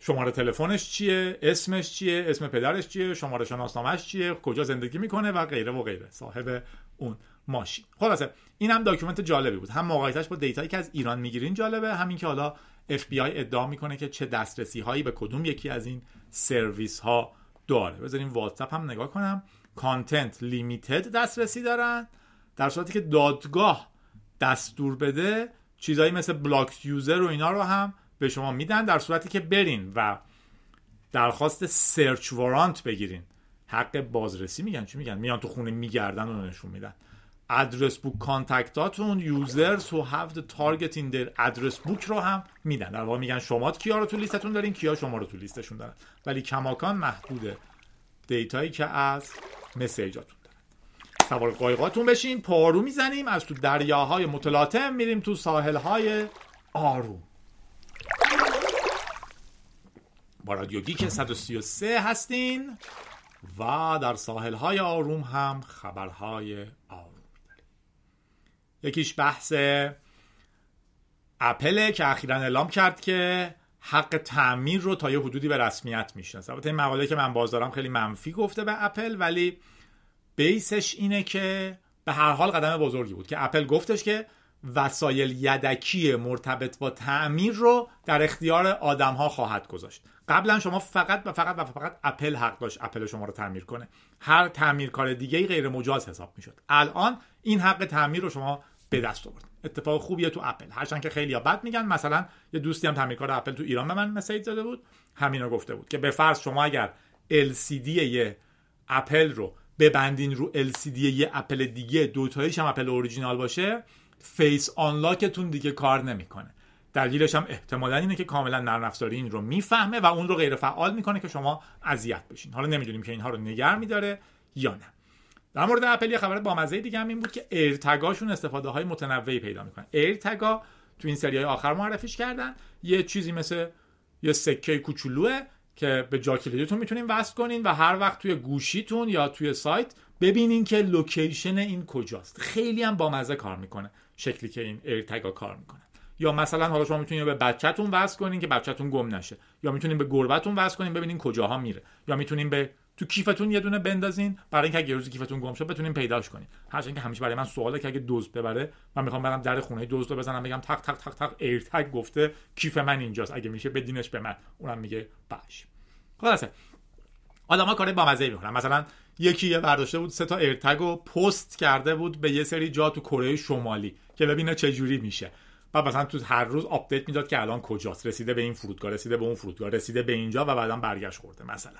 شماره تلفنش چیه؟ اسمش چیه؟ اسم پدرش چیه؟ شماره شناسنامهش چیه؟ کجا زندگی می‌کنه؟ و غیره و غیره. صاحب اون ماشین. خلاصه این هم document جالبی بود. هم موقعیتش با data یی که از ایران می‌گیرین جالبه. همین که حالا FBI ادعا می‌کنه که چه دسترسی هایی به کدوم یکی از این سرویس ها داره. بذاریم واتساپ هم نگاه کنم. content limited دسترسی دارن. در صورتی که دادگاه دستور بده چیزهایی مثل block user و اینا رو هم به شما میدن در صورتی که برین و درخواست search warrant بگیرین. حق بازرسی میگن چی میگن؟ میان تو خونه میگردن و نشون میدن. address book contact اتون users who have the target in their address book رو هم میدن. در واقع میگن شما کیا رو تو لیستتون دارین کیا شما رو تو لیستشون دارن. ولی کماکان محدوده data یی که از message اتون دارن. سوار قایقاتون بشین پارو می‌زنیم از تو دریاهای متلاطم میریم تو ساحلهای آروم. با رادیو گیک 133 هستین و در ساحلهای آروم هم خبرهای آروم یکیش بحث اپل که اخیرا اعلام کرد که حق تعمیر رو تا یه حدودی به رسمیت می‌شناسه. البته این مقاله که من باز دارم خیلی منفی گفته به اپل ولی base ش اینه که به هر حال قدم بزرگی بود که اپل گفتش که وسایل یدکی مرتبط با تعمیر رو در اختیار آدم ها خواهد گذاشت. قبلا شما فقط و فقط و فقط اپل حق داشت اپل شما رو تعمیر کنه. هر تعمیرکار دیگه غیر مجاز حساب می‌شد. الان این حق تعمیر رو شما به دست آورد. اتفاق خوبیه تو اپل. هرچند که خیلی بد میگن مثلا یه دوستی هم تعمیرکار اپل تو ایران به من message داده بود. همین رو گفته بود که به فرض شما اگر LCD یه اپل رو ببندین رو LCD یه اپل دیگه دوتاییش هم اپل اوریجینال باشه face unlock تون دیگه کار نمی‌کنه. دلیلش هم احتمالا اینه که کاملا نرم این رو می‌فهمه و اون رو غیر فعال می‌کنه که شما اذیت بشین. حالا نمی‌دونیم که اینها رو نگه میداره یا نه. در مورد اپل یه خبر بامزه دیگه هم این بود که AirTag اشون استفاده های متنوعی پیدا می‌کنن. AirTag ا تو این سری های آخر معرفیش کردن. یه چیزی مثل یه سکه کوچولوه. که به جا کلیدتون می‌تونین وصل کنین و هر وقت توی گوشیتون یا توی سایت ببینین که location این کجاست. خیلی هم بامزه کار می‌کنه شکلی که این ایرتگا کار می‌کنه. یا مثلا حالا شما می‌تونید به بچهتون وصل کنین که بچهتون گم نشه. یا می‌تونین به گربتون وصل کنین ببینین کجاها میره. یا می‌تونین به تو کیفتون یه دونه بندازین برای اینکه اگه روزی کیفتون گم شد بتونین پیداش کنین. هرچند که همیشه برای من سواله که اگه دوز ببره من می‌خوام برم در خونه دزد رو بزنم بگم تق تق تق تق ایر تگ گفته کیف من اینجاست. اگه میشه بدینش به من. اونم میگه باش. خلاصه. آدما کار با مزه می‌کنن مثلا یکی یه برداشته بود سه تا AirTag رو پست کرده بود به یه سری جا تو کره شمالی که ببینه چه جوری میشه. و مثلا تو هر روز update می‌داد که الان کجاست. رسیده به این فرودگاه رسیده به اون فرودگاه رسیده به اینجا و بعدا برگشت خورده مثلا.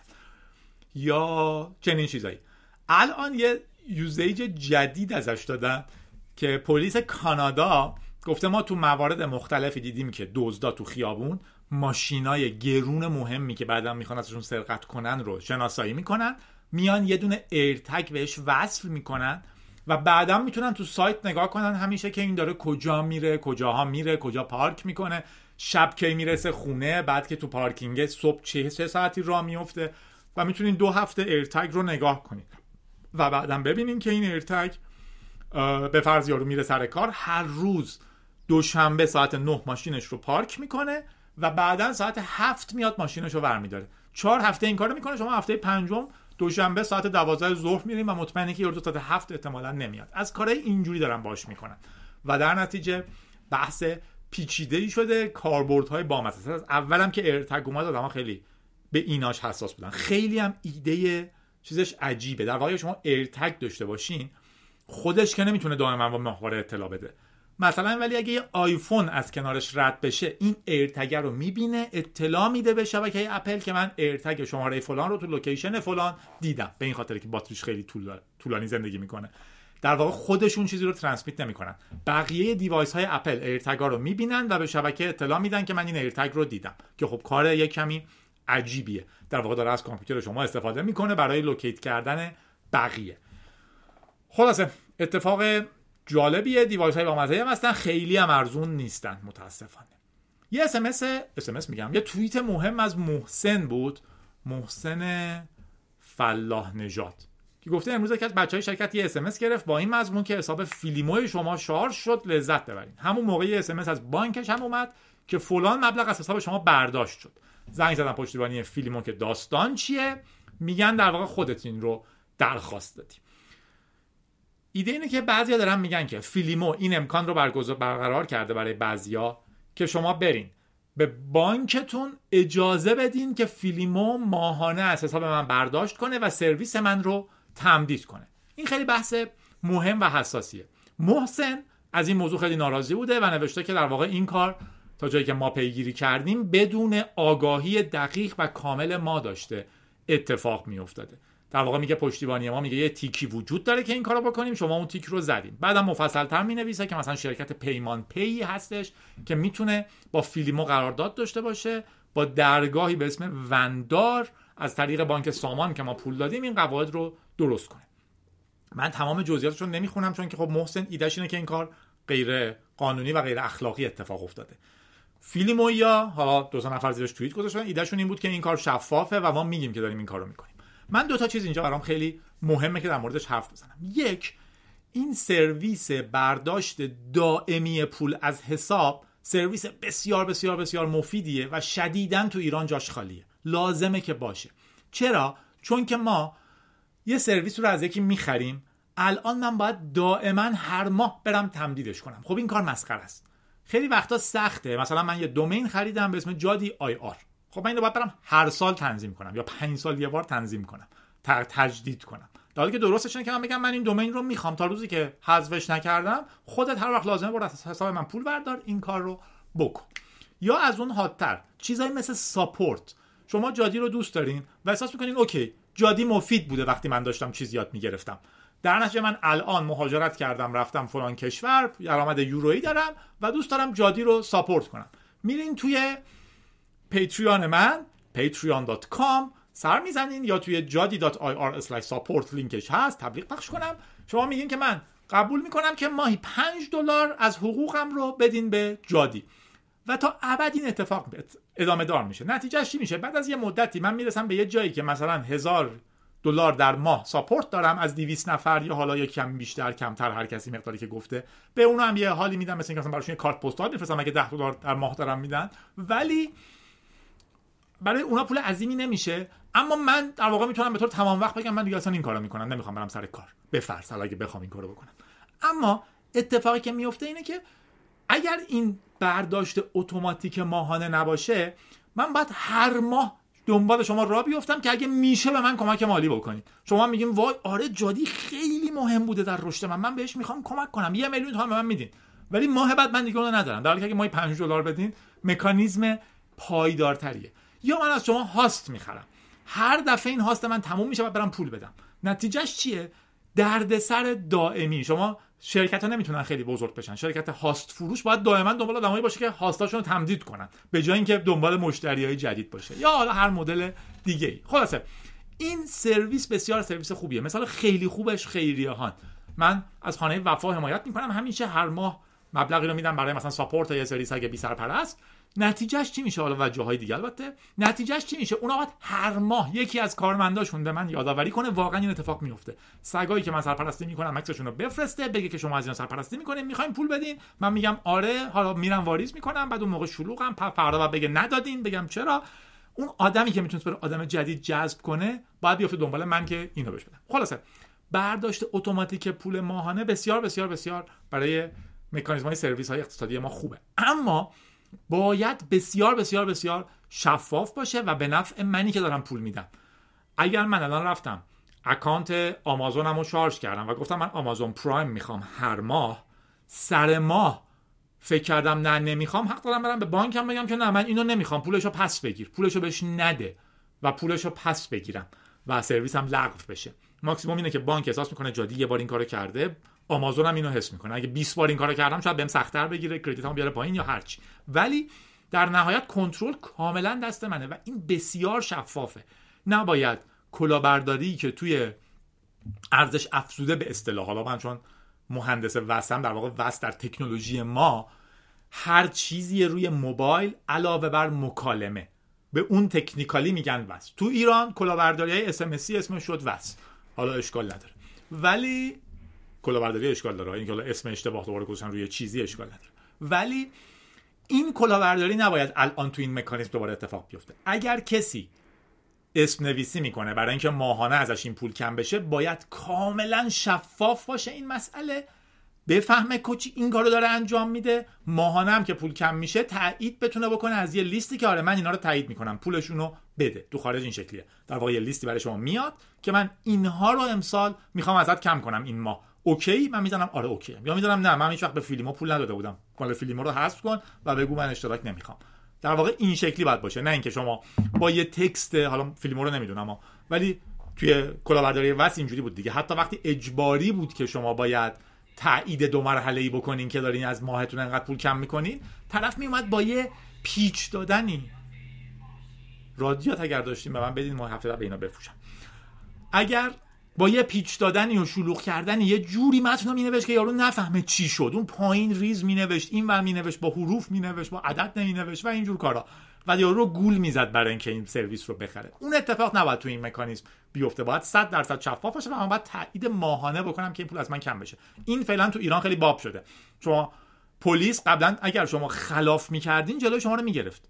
یا چنین چیزایی. الان یه usage جدید ازش دادن که پلیس کانادا گفته ما تو موارد مختلفی دیدیم که دزدا تو خیابون ماشینای گرون مهمی که بعدا می‌خوان ازشون سرقت کنن رو شناسایی می‌کنن میان یه دونه AirTag بهش وصل می‌کنن و بعدا می‌تونن تو سایت نگاه کنن همیشه که این داره کجا میره کجاها میره کجا پارک می‌کنه. شب کی می‌رسه خونه بعد که تو پارکینگ صبح چه, چه ساعتی راه میفته و می‌تونین دو هفته AirTag رو نگاه کنید و بعدا ببینین که این AirTag به فرض یارو میره سر کار هر روز دوشنبه ساعت نه ماشینش رو پارک می‌کنه. و بعدا ساعت هفت میاد ماشینش رو برمیداره. چهار هفته این کارو می‌کنه شما هفته پنجم دوشنبه ساعت دوازده ظهر میریم و مطمئنی که یارو ساعت هفت احتمالا نمیاد. از کارهای اینجوری دارن باش می‌کنن. و در نتیجه بحث پیچیده ای شده کاربردهای بامزه. از اولم که AirTag اومد آدم‌ها خیلی به ایناش حساس بودن. خیلی هم ایده چیزش عجیبه. در واقع شما AirTag داشته باشین خودش که نمی‌تونه دائما با ماهواره اطلاع بده. مثلا ولی اگه یه آیفون از کنارش رد بشه این AirTag رو می‌بینه اطلاع میده به شبکه اپل که من AirTag شماره فلان رو تو location فلان دیدم. به این خاطر که باتریش خیلی طولانی زندگی می‌کنه. در واقع خودشون چیزی رو transmit نمی‌کنن. بقیه device های اپل AirTag رو می‌بینن و به شبکه اطلاع میدن که من این AirTag رو دیدم. که خب کار یه کمی عجیبیه. در واقع داره از کامپیوتر شما استفاده می‌کنه برای locate کردن بقیه. خلاصه اتفاق جالبیه device های با هم هستن خیلی هم ارزون نیستن متاسفانه. یه SMS SMS میگم. یه توییت مهم از محسن بود محسن فلاح نجات که گفته امروز که از بچه های شرکت یه اسمس گرفت با این مضمون که حساب فیلیموی شما شارژ شد لذت ببرین. همون موقع یه اسمس از بانکش هم اومد که فلان مبلغ از حساب شما برداشت شد. زنگ زدن پشتیبانی فیلیمو که داستان چیه؟ میگن در واقع خودت این رو درخواست دادی ایده اینه که بعضیا دارن میگن که فیلیمو این امکان رو برقرار کرده برای بعضیا که شما برین. به بانکتون اجازه بدین که فیلیمو ماهانه از حساب من برداشت کنه و سرویس من رو تمدید کنه. این خیلی بحث مهم و حساسیه. محسن از این موضوع خیلی ناراضی بوده و نوشته که در واقع این کار تا جایی که ما پیگیری کردیم بدون آگاهی دقیق و کامل ما داشته اتفاق می افتاده در واقع میگه پشتیبانی ما میگه یه تیکی وجود داره که این کارو بکنیم شما اون تیک رو زدین. بعدم مفصل تر می نویسه که مثلا شرکت پیمان پی هستش که می‌تونه با فیلیمو قرارداد داشته باشه با درگاهی به اسم وندار از طریق بانک سامان که ما پول دادیم این قواعد رو درست کنه. من تمام جزئیاتش رو نمی‌خونم چون که خب محسن ایدهش اینه که این کار غیر قانونی و غیر اخلاقی اتفاق افتاده. فیلیمویا حالا دو نفر زیرش توییت گذاشتن ایدهشون این بود که این کار شفافه و ما میگیم که داریم این کارو می‌کنیم. من دو تا چیز اینجا برام خیلی مهمه که در موردش حرف بزنم. یک این سرویس برداشت دائمی پول از حساب سرویس بسیار بسیار بسیار مفیدیه و شدیدا تو ایران جاش خالیه. لازمه که باشه. چرا؟ چون که ما یه سرویس رو از یکی می‌خریم. الان من باید دائما هر ماه برم تمدیدش کنم. خب این کار مسخره است. خیلی وقتا سخته. مثلا من یه دومین خریدم به اسم جادی آی آر. خب من اینو باید برم هر سال تنظیم کنم یا پنج سال یه بار تنظیم کنم. تجدید کنم. در حالی که درستش اینه که من بگم من این دومین رو می‌خوام. تا روزی که حذفش نکردم خودت هر وقت لازمه برو از حساب من پول بردار این کار رو بکن. یا از اون حادتر چیزایی مثل ساپورت. شما جادی رو دوست دارین و احساس می‌کنین اوکی جادی مفید بوده وقتی من داشتم چیز یاد می‌گرفتم. در نتیجه من الان مهاجرت کردم رفتم فلان کشور درآمد یورویی دارم و دوست دارم جادی رو ساپورت کنم. میرین توی پیتریون من patreon.com سر می‌زنین یا توی jadi.ir support لینکش هست تبلیغ پخش کنم. شما میگین که من قبول می‌کنم که ماهی 5 دلار از حقوقم رو بدین به جادی. و تا ابد این اتفاق ادامه دار میشه. نتیجه چی میشه؟ بعد از یه مدتی من می‌رسم به یه جایی که مثلا هزار دلار در ماه ساپورت دارم از 200 نفر یا حالا یا کم بیشتر کمتر هر کسی مقداری که گفته به اونا هم یه حالی میدم مثل اینکه مثلا براشون یه کارت پستال بفرستم اگه 10 دلار در ماه دارم میدن. ولی برای اونا پول عظیمی نمیشه. اما من در واقع می‌تونم به طور تمام وقت بگم من دیگه اصلا این کارو می‌کنم. نمی‌خوام برم سر کار. به اگه بخوام این کارو بکنم. اما اتفاقی که میفته اینه که اگر این برداشت اتوماتیک ماهانه نباشه من باید هر ماه دنبال شما را بیفتم که اگه میشه به من کمک مالی بکنید. شما میگیم وای آره جادی خیلی مهم بوده در رشد من. من بهش می‌خوام کمک کنم. یه میلیون تومان به من میدین. ولی ماه بعد من دیگه اونو ندارم. در حالی که اگه ماهی 5 دلار بدین مکانیزم پایدارتریه. یا من از شما هاست می‌خرم. هر دفعه این هاست من تموم میشه و برم پول بدم. نتیجهش چیه؟ دردسر دائمی. شما شرکت ها نمی‌تونن خیلی بزرگ بشن. شرکت هاست فروش باید دائما دنبال آدمایی باشه که هاستاشون رو تمدید کنن. به جای اینکه دنبال مشتری های جدید باشه. یا حالا هر مدل دیگه ای. خلاصه این سرویس بسیار سرویس خوبیه. مثلا خیلی خوبش خیریه هان. من از خانه وفا حمایت می‌کنم. همیشه هر ماه مبلغی رو میدم برای مثلا ساپورت یه سری سگ بی سرپرست نتیجهش چی میشه حالا و جاهای دیگه؟ البته نتیجهش چی میشه؟ اونا باید هر ماه یکی از کارمنداشون به من یادآوری کنه واقعا این اتفاق میفته. سگایی که من سرپرستی می‌کنم عکسشون رو بفرسته بگه که شما از اینا سرپرستی می‌کنین می‌خوایم پول بدین. من میگم آره حالا میرم واریز می‌کنم بعد اون موقع شلوغم فردا بگه ندادین بگم چرا؟ اون آدمی که می‌تونه آدم جدید جذب کنه باید بیفته دنبال من که اینو بهش بدم. خلاصه برداشت اتوماتیک پول ماهانه بسیار بسیار بسیار برای مکانیزم های سرویس های اقتصادی ما خوبه. اما باید بسیار بسیار بسیار شفاف باشه و به نفع منی که دارم پول میدم. اگر من الان رفتم اکانت آمازونم رو شارژ کردم و گفتم من آمازون پرایم می‌خوام هر ماه سر ماه فکر کردم نه نمی‌خوام حق دارم برم به بانکم بگم که نه من اینو نمی‌خوام پولشو پس بگیر پولشو بهش نده و پولشو پس بگیرم و سرویسم لغو بشه. ماکسیموم اینه که بانک احساس می‌کنه جادی یه بار این کارو کرده. آمازون هم اینو حس می‌کنه. اگه 20 بار این کارو کردم شاید بهم سختتر بگیره کردیتام بیاره پایین یا هرچی. ولی در نهایت کنترل کاملا دست منه و این بسیار شفافه. نباید کلاهبرداری که توی ارزش افزوده به اصطلاح حالا من چون مهندس وسم در واقع وس در تکنولوژی ما هر چیزی روی موبایل علاوه بر مکالمه. به اون تکنیکالی میگن وس. تو ایران کلاهبرداری های اس اسمش شد وس. حالا اشکال نداره. ولی کلاهبرداری اشکال داره. اینکه حالا اسم اشتباه دوباره گذاشتن روی چیزی اشکال نداره. ولی این کلاهبرداری نباید الان تو این مکانیزم دوباره اتفاق بیفته. اگر کسی اسم نویسی می‌کنه برای اینکه ماهانه ازش این پول کم بشه باید کاملا شفاف باشه این مسئله. بفهمه کوچی این کارو داره انجام میده. ماهانه هم که پول کم میشه تایید بتونه بکنه از یه لیستی که آره من اینا رو تایید می‌کنم. پولشون رو بده. تو خارج این شکلیه. در واقع یه لیستی برای شما میاد که من اینها رو امسال می‌خوام ازت کم کنم این ماه. OK من می‌زنم آره OK یا می‌دونم نه من هیچ وقت به فیلیمو پول نداده بودم. مال فیلیمو رو حذف کن و بگو من اشتراک نمی‌خوام. در واقع این شکلی باید باشه. نه اینکه شما با یه text حالا فیلیمو رو نمی‌دونم ولی توی کلاهبرداری VAS اینجوری بود دیگه. حتی وقتی اجباری بود که شما باید تایید دو مرحله ای بکنین که دارین از ماهتون انقدر پول کم می‌کنین طرف میومد با یه پیچ دادنی. رادیات اگر داشتیم به من بدین ما هفته به اینا بفروشم. اگر با یه پیچ دادنی و شلوغ کردنی یه جوری متن مینوشت که یارو نفهمه چی شد. اون پایین ریز مینوشت این ور مینوشت با حروف مینوشت با عدد نمینوشت و اینجور کارا. و یارو رو گول می‌زد برای اینکه این سرویس رو بخره. اون اتفاق نباید تو این مکانیزم بیفته. باید 100 درصد شفاف باشه و من باید تایید ماهانه بکنم که این پول از من کم بشه. این فعلا تو ایران خیلی باب شده. شما پلیس قبلا اگر شما خلاف می‌کردین جلوی شما رو می‌گرفت.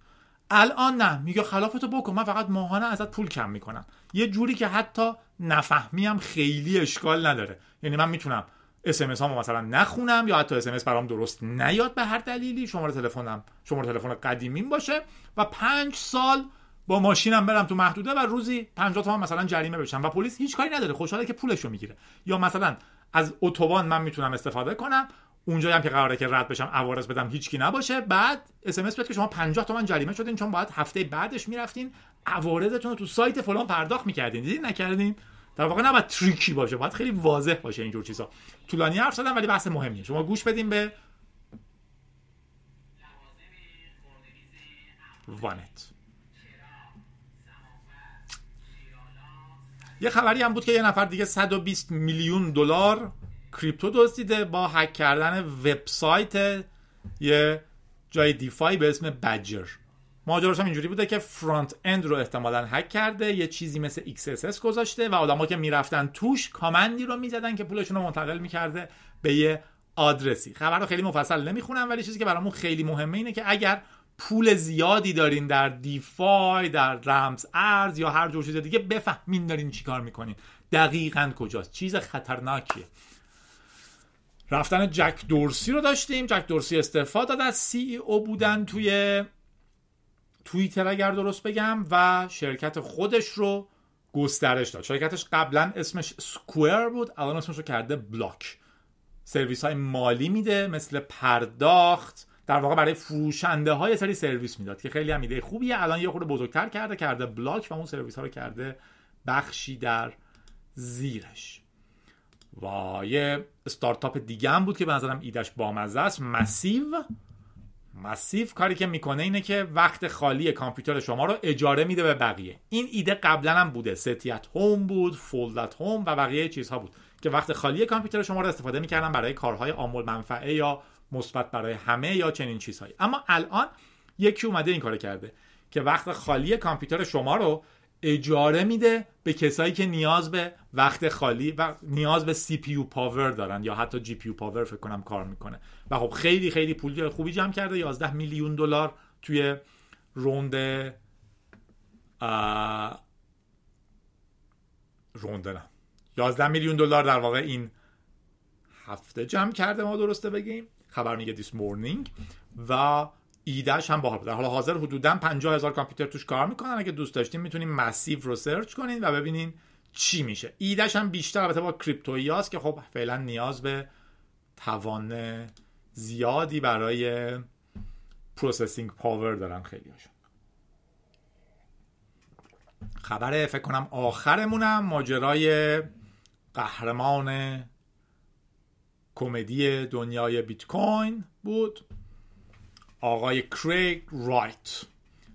الان نه. میگه خلافتو بکن. من فقط ماهانه ازت پول کم می‌کنم. یه جوری که حتی نفهمیم خیلی اشکال نداره. یعنی من می‌تونم اس ام اس هامو مثلا نخونم یا حتی اس ام اس برام درست نیاد به هر دلیلی. شماره تلفنم شماره تلفن قدیمیم باشه و پنج سال با ماشینم برم تو محدوده و روزی 50 تومن مثلا جریمه بشم. و پلیس هیچ کاری نداره. خوشحاله که پولشو می‌گیره. یا مثلا از اتوبان من می‌تونم استفاده کنم. اونجایی هم که قراره که رد بشم عوارض بدم هیچکی نباشه. بعد اس ام اس که شما 50 تومن جریمه شدین چون باید هفته بعدش می‌رفتین عوارضتون رو تو سایت فلان پرداخت می‌کردین. دیدین؟ نکردین. در واقع نباید تریکی باشه باید خیلی واضح باشه اینجور چیزا. طولانی حرف زدم ولی بحث مهمیه. شما گوش بدین به وانت. یه خبری هم بود که یه نفر دیگه 120 میلیون دلار کریپتو دزدیده با هک کردن وبسایت یه جای دیفای به اسم بجر ماجراش هم اینجوری بوده که فرانت اند رو احتمالا هک کرده یه چیزی مثل XSS گذاشته و آدما که می‌رفتن توش کامندی رو می‌زدن که پولشون رو منتقل می‌کرده به یه آدرسی. خبر رو خیلی مفصل نمی‌خونم ولی چیزی که برامون خیلی مهمه اینه که اگر پول زیادی دارین در دیفای در رمز ارز یا هر جور چیز دیگه بفهمین دارین چیکار می‌کنین. دقیقا کجاست. چیز خطرناکیه. رفتن جک دورسی رو داشتیم. جک دورسی استعفا داد از CEO بودن توی توییتر اگر درست بگم و شرکت خودش رو گسترش داد. شرکتش قبلا اسمش Square بود الان اسمش رو کرده Block سرویس های مالی میده مثل پرداخت. در واقع برای فروشنده ها یه سری سرویس می‌داد که خیلی هم ایده خوبیه. الان یه خورده بزرگتر کرده کرده Block و اون سرویس ها رو کرده بخشی در زیرش. و یه استارتاپ دیگه هم بود که به نظرم ایدش بامزه است. مسیو مسیو کاری که می‌کنه اینه که وقت خالی کامپیوتر شما رو اجاره میده به بقیه. این ایده قبلا هم بوده. ستیت هوم بود فولدت هوم و بقیه چیزها بود که وقت خالی کامپیوتر شما رو استفاده می‌کردن برای کارهای عامل منفعه یا مثبت برای همه یا چنین چیزهایی. اما الان یکی اومده این کار کرده که وقت خالی کامپیوتر شما رو اجاره میده به کسایی که نیاز به وقت خالی و نیاز به CPU power دارن یا حتی GPU power فکر کنم کار می‌کنه. و خب خیلی خیلی پول خوبی جمع کرده 11 میلیون دلار توی round round نه. 11 میلیون دلار در واقع این هفته جمع کرده ما درسته بگیم. خبر میگه this morning و ایدهش هم باحال در حال حاضر حدودا 50 هزار کامپیوتر توش کار می‌کنن. اگه دوست داشتین می‌تونین Massive رو سرچ کنین و ببینین چی میشه. ایدهش هم بیشتر البته با کریپتویی که خب فعلا نیاز به توان زیادی برای processing power دارن خیلی هاشون خبر فکر کنم آخرمونم ماجرای قهرمان کمدی دنیای بیت کوین بود. آقای کریگ رایت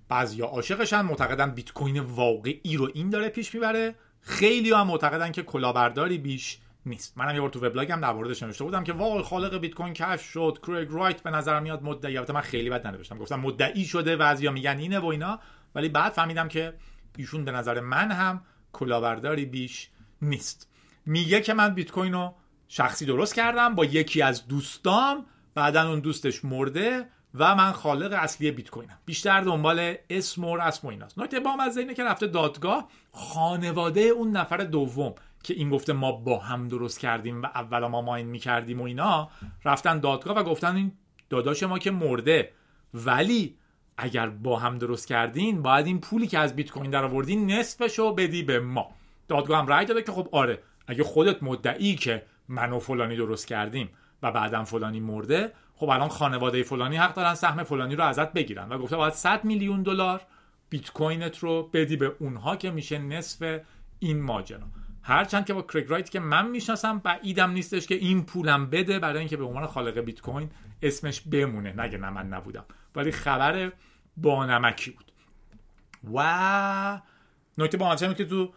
بعضیا عاشقشن معتقدن بیت کوین واقعی رو این داره پیش می‌بره. خیلی هم معتقدن که کلاهبرداری بیش نیست. منم یه بار تو وبلاگم در موردش نوشته بودم که واقعا خالق بیت کوین کشف شد. کریگ رایت به نظر میاد مدعی. البته من خیلی بد ننوشتم. گفتم مدعی شده بعضیا میگن اینه و اینا. ولی بعد فهمیدم که ایشون به نظر من هم کلاهبرداری بیش نیست. میگه که من بیت کوین رو شخصی درست کردم با یکی از دوستام. بعدا اون دوستش مرده. و من خالق اصلی بیت کوینم. بیشتر دنبال اسم و رسم و ایناست. نکته بام از اینه که رفته دادگاه خانواده اون نفر دوم که این گفته ما با هم درست کردیم و اولا ما ماین می‌کردیم و اینا رفتن دادگاه و گفتن این داداش ما که مرده. ولی اگر با هم درست کردین باید این پولی که از بیت کوین در آوردین نصفشو بدی به ما. دادگاه هم رأی داده که خب آره اگه خودت مدعی که من و فلانی درست کردیم و بعدم فلانی مرده خب الان خانواده فلانی حق دارن سهم فلانی رو ازت بگیرن. و گفته باید 100 میلیون دلار بیت کوینت رو بدی به اونها که میشه نصف این ماجرا. هرچند که با کریگ رایت که من می‌شناسم بعیدم نیستش که این پولم بده برای اینکه به عنوان خالق بیت کوین اسمش بمونه. نگه نه من نبودم. ولی خبر بانمکی بود. و نکته بامزه که تو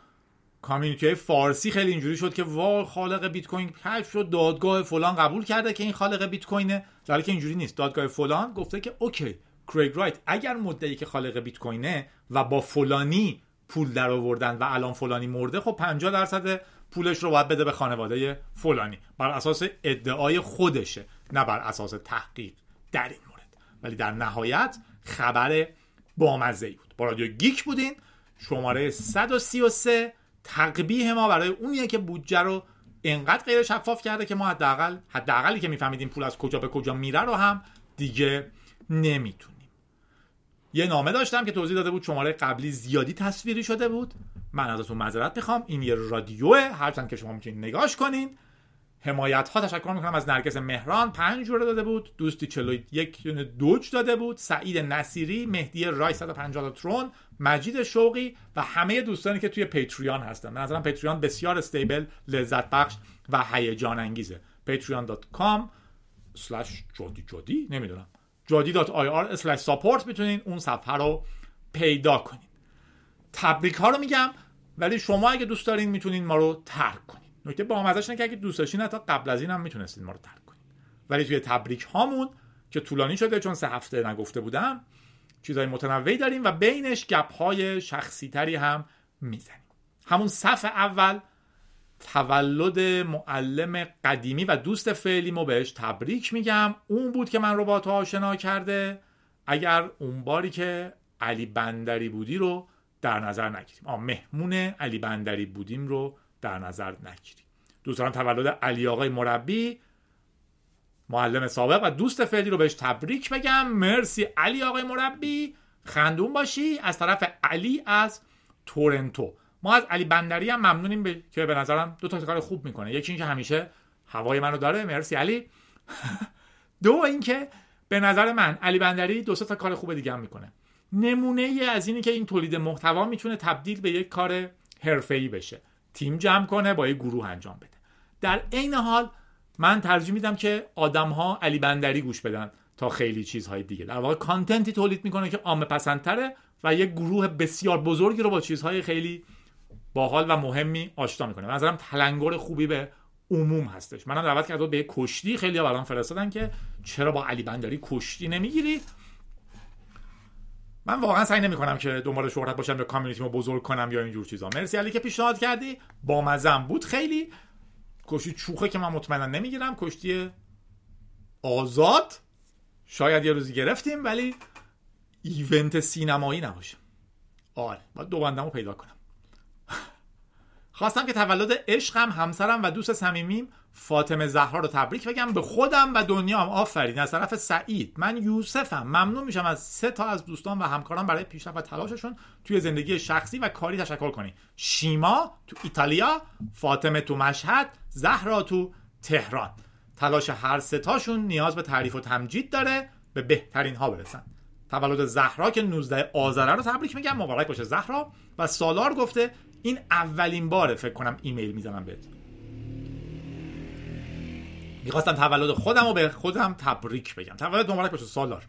community فارسی خیلی اینجوری شد که وا خالق بیت کوین کشف شد دادگاه فلان قبول کرده که این خالق بیت کوینه. در که اینجوری نیست. دادگاه فلان گفته که OK کریگ رایت اگر مدعی که خالق بیت کوینه و با فلانی پول در آوردن و الان فلانی مرده خب 50 درصد پولش رو باید بده به خانواده فلانی. بر اساس ادعای خودشه نه بر اساس تحقیق در این مورد. ولی در نهایت خبر بامزه بود. با رادیو گیک بودین. شماره 133 تقبیه ما برای اونیه که بودجه رو انقدر غیر شفاف کرده که ما حداقل حداقلی که میفهمیدیم پول از کجا به کجا میره رو هم دیگه نمی‌تونیم. یه نامه داشتم که توضیح داده بود شماره قبلی زیادی تصویری شده بود. من ازتون معذرت می‌خوام. این یه رادیوه. هرچند که شما می‌تونید نگاش کنین. حمایت ها تشکر می‌کنم از نرگس مهران. پنج جوره داده بود. دوستی چلو یک دوج داده بود. سعید نصیری مهدی رای 150 ترون مجید شوقی و همه دوستانی که توی پیتریان هستن. به نظرم پیتریان بسیار استیبل لذت بخش و هیجان انگیزه. patreon.com slash جادی جادی. نمی‌دونم. جادی.ir slash support می‌تونین اون صفحه رو پیدا کنین. تبریک ها رو میگم ولی شما اگه دوست دارین می‌تونین ما رو ترک کنین. نکته با ازش که اگه دوست داشتین حتی قبل از این هم می‌تونستین ما رو ترک کنین. ولی توی تبریک هامون که طولانی شده چون سه هفته نگفته بودم چیزهای متنوعی داریم و بینش گپ های شخصی تری هم می‌زنیم. همون صف اول تولد معلم قدیمی و دوست فعلیمو بهش تبریک میگم. اون بود که من رو با تو آشنا کرده. اگر اون باری که علی بندری بودی رو در نظر نگیریم. آ مهمون علی بندری بودیم رو در نظر نگیریم دوستان تولد علی آقای مربی معلم سابق و دوست فعلی رو بهش تبریک بگم مرسی علی آقای مربی. خندون باشی. از طرف علی از تورنتو. ما از علی بندری هم ممنونیم به... که به نظرم دو تا کار خوب می‌کنه. یکی اینکه همیشه هوای منو داره. مرسی علی. دو اینکه به نظر من علی بندری دو تا کار خوب دیگه هم می‌کنه. نمونه ای از اینی که این تولید محتوا می‌تونه تبدیل به یک کار حرفه‌ای بشه. تیم جمع کنه با یک گروه انجام بده. در عین حال من ترجیح میدم که آدم ها علی بندری گوش بدن تا خیلی چیزهای دیگه. در واقع کانتنتی تولید می‌کنه که عامه پسندتره و یک گروه بسیار بزرگی رو با چیزهای خیلی باحال و مهمی آشنا می‌کنه. نظرم تلنگر خوبی به عموم هستش. منم دعوت کردم به کشتی خیلی برام فرستادن که چرا با علی بندری کشتی نمی‌گیری؟ من واقعا سعی نمی کنم که دنبال شهرت باشم یا کامیونیتی رو بزرگ کنم یا اینجور چیزا. مرسی علی که پیشنهاد کردی. با مزم بود. خیلی کشتی چوخه که من مطمئنا نمی‌گیرم. کشتی آزاد. شاید یه روزی گرفتیم ولی ایونت سینمایی نباشه. آره باید دو رو پیدا کنم. خواستم که تولد عشقم همسرم و دوست صمیمیم فاطمه زهرا رو تبریک بگم. به خودم و دنیام آفرین. از طرف سعید. من یوسفم. ممنون میشم از سه تا از دوستان و همکاران برای پیشرفت و تلاششون توی زندگی شخصی و کاری تشکر کنی. شیما تو ایتالیا فاطمه تو مشهد زهرا تو تهران. تلاش هر تاشون نیاز به تعریف و تمجید داره. به بهترین ها برسن. تولد زهرا که 19 آذر رو تبریک میگم. مبارک باشه زهرا. و سالار گفته این اولین باره. فکر کنم ایمیل می‌زنم بهت. می‌خواستم تولد خودم رو به خودم تبریک بگم. تولد مبارک باشه سالار.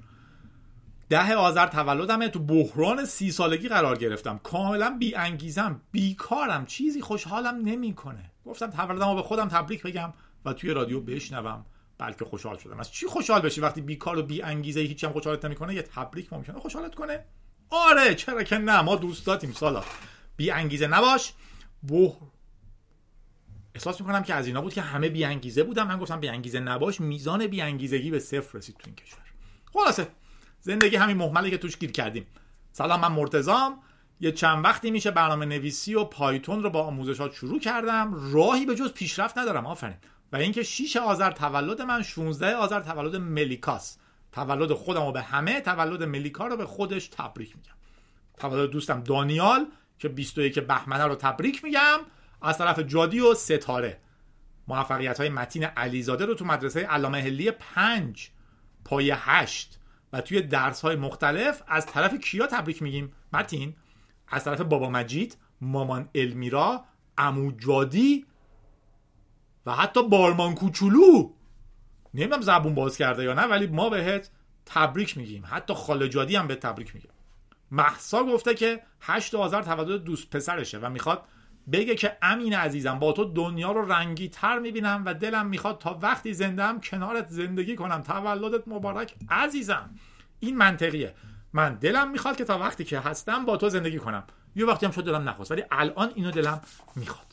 ده آذر تولدمه. تو بحران سی سالگی قرار گرفتم. کاملا بی انگیزم بیکارم. چیزی خوشحالم نمی‌کنه. گفتم تولدم رو به خودم تبریک بگم و توی رادیو بشنوم. بلکه خوشحال شدم. از چی خوشحال بشی وقتی بیکار و بی انگیزه هیچی هم خوشحالت نمی‌کنه؟ یه تبریک ممکنه. خوشحالت کنه. آره چرا که نه. ما دوست داریم سالا بی انگیزه نباش احساس می‌کنم که از اینا بود که همه بی انگیزه بودم من گفتم بی انگیزه نباش میزان بی انگیزگی به صفر رسید تو این کشور. خلاصه زندگی همین محملی که توش گیر کردیم. سلام من مرتزام یه چند وقتی میشه برنامه نویسی و پایتون رو با آموزشات شروع کردم. راهی به جز پیشرفت ندارم آفرین. و اینکه 6 آذر تولد من 16 آذر تولد ملیکاس. تولد خودم رو به همه تولد ملیکا رو به خودش تبریک میگم. تولد دوستم دانیال که 21 بهمنه رو تبریک میگم. از طرف جادی و ستاره. موفقیت های متین علیزاده رو تو مدرسه علامه هلی 5 پای 8 و توی درس های مختلف از طرف کیا تبریک میگیم؟ متین. از طرف بابا مجید مامان المیرا اموجادی و حتی بارمان کوچولو. نمی‌دونم زبون باز کرده یا نه ولی ما بهت تبریک میگیم. حتی خاله جادی هم به تبریک میگیم محسا گفته که 8 آذر تولد دوست پسرشه و می‌خواد بگه که امین عزیزم با تو دنیا رو رنگی تر می‌بینم و دلم می‌خواد تا وقتی زنده هم کنارت زندگی کنم. تولدت مبارک عزیزم. این منطقیه. من دلم می‌خواد که تا وقتی که هستم با تو زندگی کنم. یه وقتی هم شد دلم نخواست ولی الان اینو دلم می‌خواد.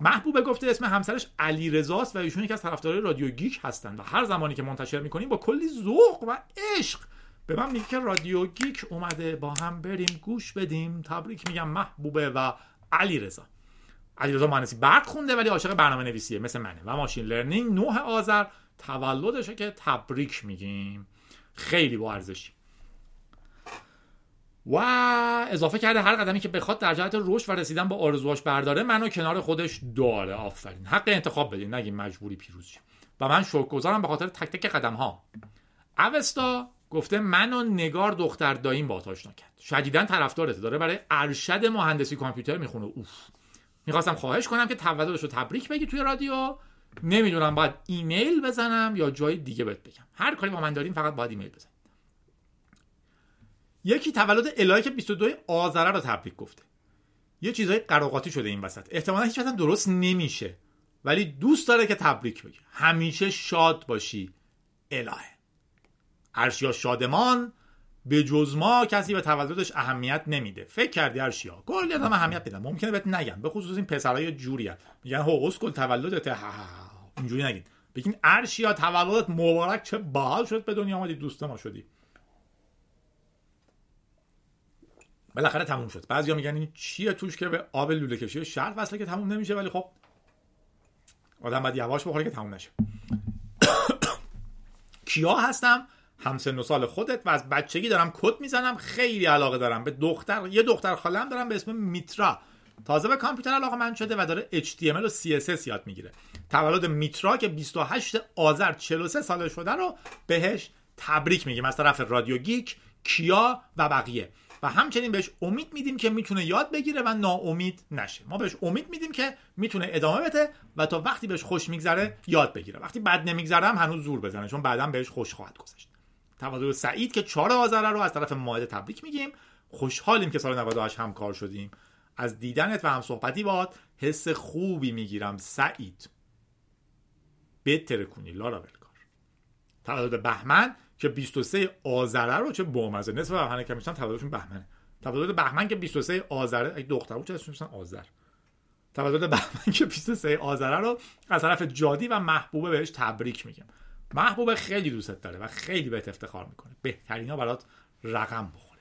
محبوبه گفته اسم همسرش علی رضاست و ایشون یکی از طرفدارای رادیو گیک هستن و هر زمانی که منتشر می‌کنیم با کلی ذوق و عشق به من میگه که رادیو گیک اومده با هم بریم گوش بدیم. تبریک میگم محبوبه و علی رضا علی رضا مهندسی برق خونده ولی عاشق برنامه نویسیه مثل منه. و machine learning 9 آذر تولدشه که تبریک میگیم. خیلی با ارزشی. و اضافه کرده هر قدمی که بخواد در جهت رشد و رسیدن به آرزوهاش برداره منو کنار خودش داره. آفرین. حق انتخاب بدین. نگین مجبوری پیروزی و من شکرگزارم به خاطر تک تک قدم ها اوستا گفته من و نگار دختر داییم با آشنا کرد شدیدا طرفدارته. داره برای ارشد مهندسی کامپیوتر می‌خونه. اوف. می‌خواستم خواهش کنم که تولدش رو تبریک بگی توی رادیو. نمی‌دونم باید ایمیل بزنم یا جای دیگه بهت بگم. هر کاری با من داریم فقط باید ایمیل بزنیم یکی تولد الهی که 22 آذر رو تبریک گفته. یه چیزای قراقاتی شده این وسط. احتمالا هیچ درست نمیشه. ولی دوست داره که تبریک بگه. همیشه شاد باشی الهه. ارشیا شادمان به جز ما کسی به تولدش اهمیت نمیده. فکر کردی ارشیا کلی هم اهمیت میدن. ممکنه بهت نگم به خصوص این پسرای جوری میگن هو اسکل تولدت. اینجوری نگید بگین ارشیا تولدت مبارک. چه باحال شد به دنیا آمدی. دوست ما شدی. بالاخره تموم شد. بعضیا میگن این چیه توش که به آب لوله کشی؟ شهر وصله که تموم نمیشه. ولی خب آدم باید یواش بخوره که تموم نشه. کیا هستم؟ همسن و سال خودت و از بچگی دارم کد می‌زنم خیلی علاقه دارم به دختر. یه دختر خالم دارم به اسم میترا. تازه به کامپیوتر علاقه من شده و داره HTML و CSS یاد می‌گیره. تولد میترا که 28 آذر 43 ساله شده رو بهش تبریک میگیم. از طرف رادیو گیک کیا و بقیه. و همچنین بهش امید میدیم که می‌تونه یاد بگیره و ناامید نشه. ما بهش امید میدیم که می‌تونه ادامه بده و تا وقتی بهش خوش میگذره یاد بگیره. وقتی بد نمیگذره هم هنوز زور بزنه چون بعدا بهش خوش خواهد گذشت. تولد سعید که 4 آذر رو از طرف ماهده تبریک میگیم. خوشحالیم که سال 98 همکار شدیم. از دیدنت و هم صحبتی باد حس خوبی می‌گیرم سعید. بهتر کنی لارا ولکار. تولد بهمن که 23 آذره رو چه بامزه. نصف بهمن که میشن تولدشون بهمنه. تولد بهمن که 23 آذره اگه دختر بود چه اسمش آذر. تولد بهمن که 23 آذره رو از طرف جادی و محبوبه بهش تبریک میگم. محبوبه خیلی دوستت داره و خیلی بهت افتخار می‌کنه. بهترینا برات رقم بخوره.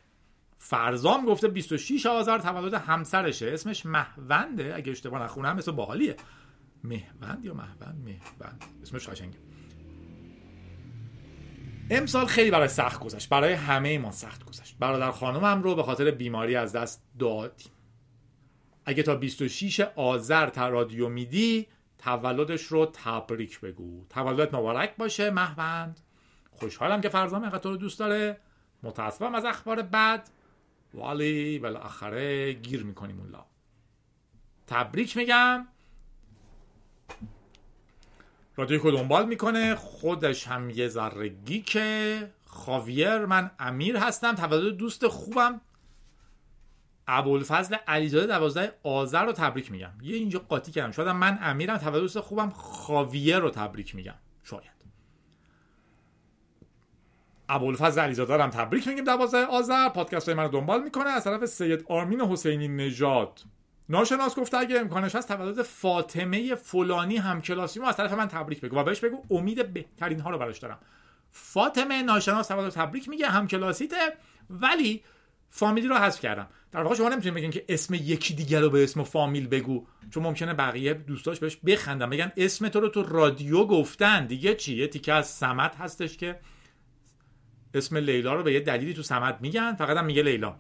فرزام گفته 26 آذر تولد همسرشه. اسمش مهونده. اگه اشتباه نخونم اسم باحالیه. مهوند یا مهوند؟ مهوند. اسمش قشنگه. امسال خیلی برای سخت گذشت. برای همه ما سخت گذشت. برادر خانمم رو به خاطر بیماری از دست دادیم. اگه تا 26 آذر تا رادیو میدی تولدش رو تبریک بگو. تولدت مبارک باشه مهوند. خوشحالم که فرزام اینقدر رو دوست داره. متاسفم از اخبار بد. ولی بالاخره گیر می‌کنیم اون تبریک میگم. رادیو دنبال می‌کنه خودش هم یه ذره گیکه. خاویر من امیر هستم. تولد دوست خوبم. ابوالفضل علیزاده دوازده آذر رو تبریک میگم. یه اینجا قاطی کردم. شاید من امیرم تولد خوبم خاویر رو تبریک میگم. شاید. ابوالفضل علیزاده هم تبریک میگیم دوازده آذر. پادکست های من رو دنبال می‌کنه. از طرف سید آرمین حسینی نژاد. ناشناس گفته اگه امکانش هست تولد فاطمه فلانی همکلاسی ما. از طرف من تبریک بگو. و بهش بگو امید بهترین ها رو براش دارم. فاطمه ناشناس تولد تبریک میگه. همکلاسیته. ولی فامیلی رو حذف کردم. در واقع شما نمی‌تونید بگین که اسم یکی دیگر رو به اسم و فامیل بگو. چون ممکنه بقیه دوستاش بهش بخندن. بگن اسم تو رو تو رادیو گفتن. دیگه چی؟ یه تیکه از سمت هستش که اسم لیلا رو به یه دلیلی تو سمت میگن. فقط هم میگه لیلا.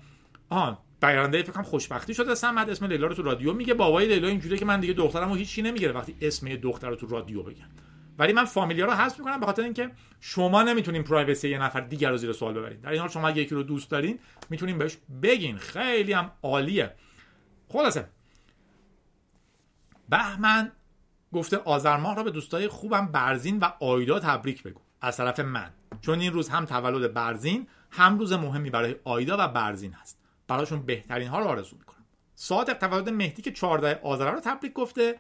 آن بیانده فکر خوشبختی شده سمت. اسم لیلا رو تو رادیو میگه. بابای لیلا اینجوریه که من دیگه دخترمو هیچی نمی‌گیره وقتی اسم دختر رو تو رادیو بگن. ولی من فامیلیا رو حذف می‌کنم به خاطر اینکه شما نمی‌تونین پرایوسی یه نفر دیگر رو زیر سوال ببرید در این حال شما اگه یکی رو دوست دارین می‌تونین بهش بگین. خیلی هم عالیه. خلاصه. بهمن گفته آذر ماه را به دوستای خوبم برزین و آیدا تبریک بگو. از طرف من. چون این روز هم تولد برزین هم روز مهمی برای آیدا و برزین هست. براشون بهترین ها رو آرزو می‌کنم. صادق تولد مهدی که 14 آذر رو تبریک گفته.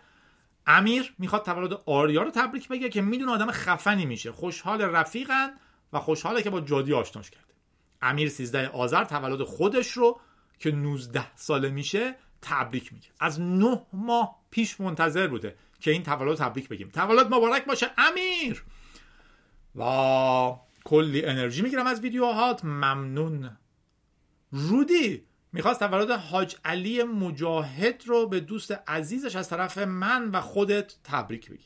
امیر می‌خواد تولد آریا رو تبریک بگه که می‌دونه آدم خفنی میشه. خوشحال رفیقن و خوشحاله که با جادی آشناش کرده. امیر 13 آذر تولد خودش رو که 19 ساله میشه تبریک میگه. از نه ماه پیش منتظر بوده که این تولد تبریک بگیم. تولد مبارک باشه امیر! و کلی انرژی می‌گیرم از ویدیوهات. ممنون. رودی می‌خواست تولد حاج علی مجاهد رو به دوست عزیزش از طرف من و خودت تبریک بگی.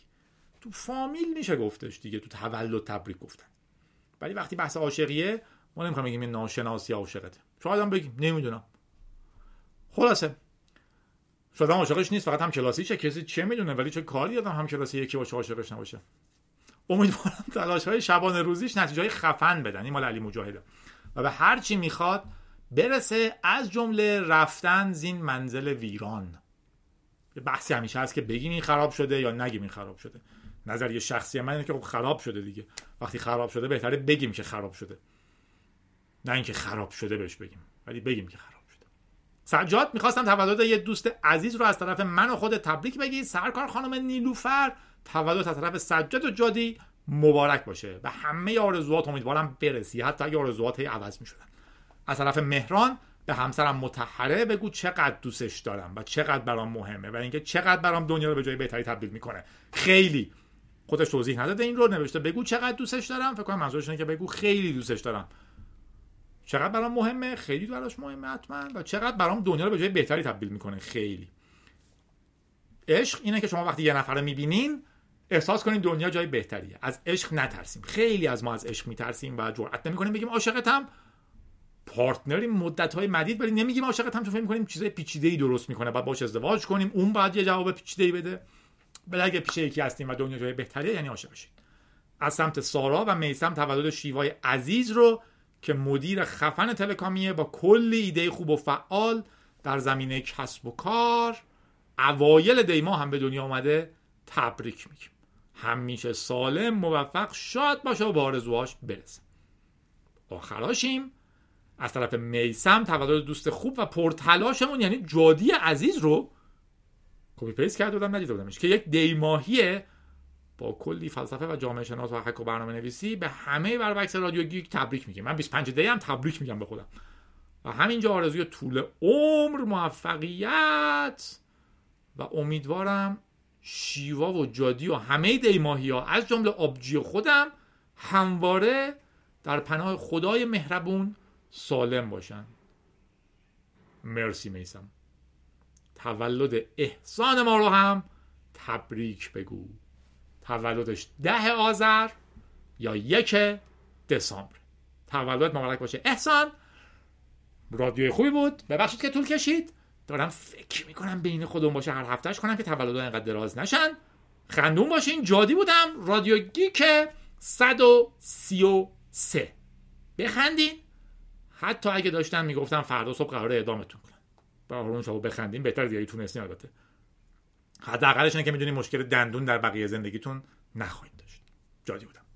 تو فامیل میشه گفتش دیگه تو تولد تبریک گفتن. ولی وقتی بحث عاشقیه ما نمی‌خوام بگیم این ناشناسی عاشقته. شاید هم بگیم نمی‌دونم. خلاصه. شاید هم عاشقش نیست فقط هم کلاسیشه. کسی چه می‌دونه؟ ولی چه کاری آدم هم کلاسی یکی باشه عاشقش نباشه؟ امیدوارم تلاش های شبانه روزیش نتیجه های خفن بدن. این مال علی مجاهده. و به هر چی می‌خواد برسه از جمله رفتن زین منزل ویران. یه بحثی همیشه هست که بگیم این خراب شده یا نگیم این خراب شده. نظریه شخصی من اینه که خب خراب شده دیگه. وقتی خراب شده بهتره بگیم که خراب شده. نه اینکه خراب شده بهش بگیم ولی بگیم که خراب شده. سجاد می‌خواستم تولد یه دوست عزیز رو از طرف من و خود تبریک بگی. سرکار خانم نیلوفر تولد از طرف سجاد و جادی. مبارک باشه. و همه آرزوات امیدوارم برسی. حتی اگه آرزوات عوض می‌شدن. از طرف مهران به همسرم متحره بگو چقدر دوستش دارم و چقدر برام مهمه و اینکه چقدر برام دنیا رو به جای بهتری تبدیل می‌کنه. خیلی. خودش توضیح نداده این رو نوشته بگو چقدر دوستش دارم. فکر کنم منظورش اینه که بگو خیلی دوستش دارم. چقدر برام مهمه؟ خیلی براش مهمه حتما و چقدر برام دنیا رو به جای بهتری تبدیل می‌کنه؟ خیلی. عشق اینه که شما وقتی یه نفر رو می‌بینین احساس کنین دنیا جای بهتریه. از عشق نترسیم. خیلی از ما از عشق میترسیم و جرئت نمی‌کنیم. بگیم عاشقتم. پارتنری مدت های مدید ولی نمیگیم عاشقت هم فکر می‌کنیم چیزای پیچیده ای درست می‌کنه بعد باش ازدواج کنیم اون بعد یه جواب پیچیده ای بده. ولی اگه پیش یکی هستیم و دنیا جای بهتریه یعنی عاشق بشید از سمت سارا و میسم تولد شیوای عزیز رو که مدیر خفن تلکامیه با کلی ایده خوب و فعال در زمینه کسب و کار اوایل دی ماهم به دنیا آمده تبریک میگیم. همیشه سالم موفق شاد باشه و به آرزوهاش برسه. آخراشیم. از طرف میسم تولد دوست خوب و پرتلاشمون یعنی جادی عزیز رو copy paste کرده بودم ندیده بودمش که یک دیماهیه با کلی فلسفه و جامعه شناس و حق و برنامه نویسی به همه بربکس رادیو گیک تبریک میگم من 25 دی هم تبریک میگم به خودم. و همینجا آرزوی طول عمر موفقیت و امیدوارم شیوا و جادی و همه دیماهی ها از جمله آبجی خودم همواره در پناه خدای مهربون سالم باشن. مرسی میسم. تولد احسان ما رو هم تبریک بگو. تولدش ده آذر یا یک دسامبر. تولد مبارک باشه. احسان رادیوی خوبی بود؟ ببخشید که طول کشید. دارم فکر می‌کنم بین خودمون باشه. هر هفتهش کنم که تولد اینقدر دراز نشن. خندون باشین. جادی بودم. رادیو گیک 133 بخندین. حتی اگه داشتن می‌گفتن فردا صبح قراره اعدامتون کنن با اون شما بخندین بهتر دیگه تونستین البته. حداقلش اینه که می‌دونین مشکل دندون در بقیه زندگیتون نخواهید داشت. جادی بودم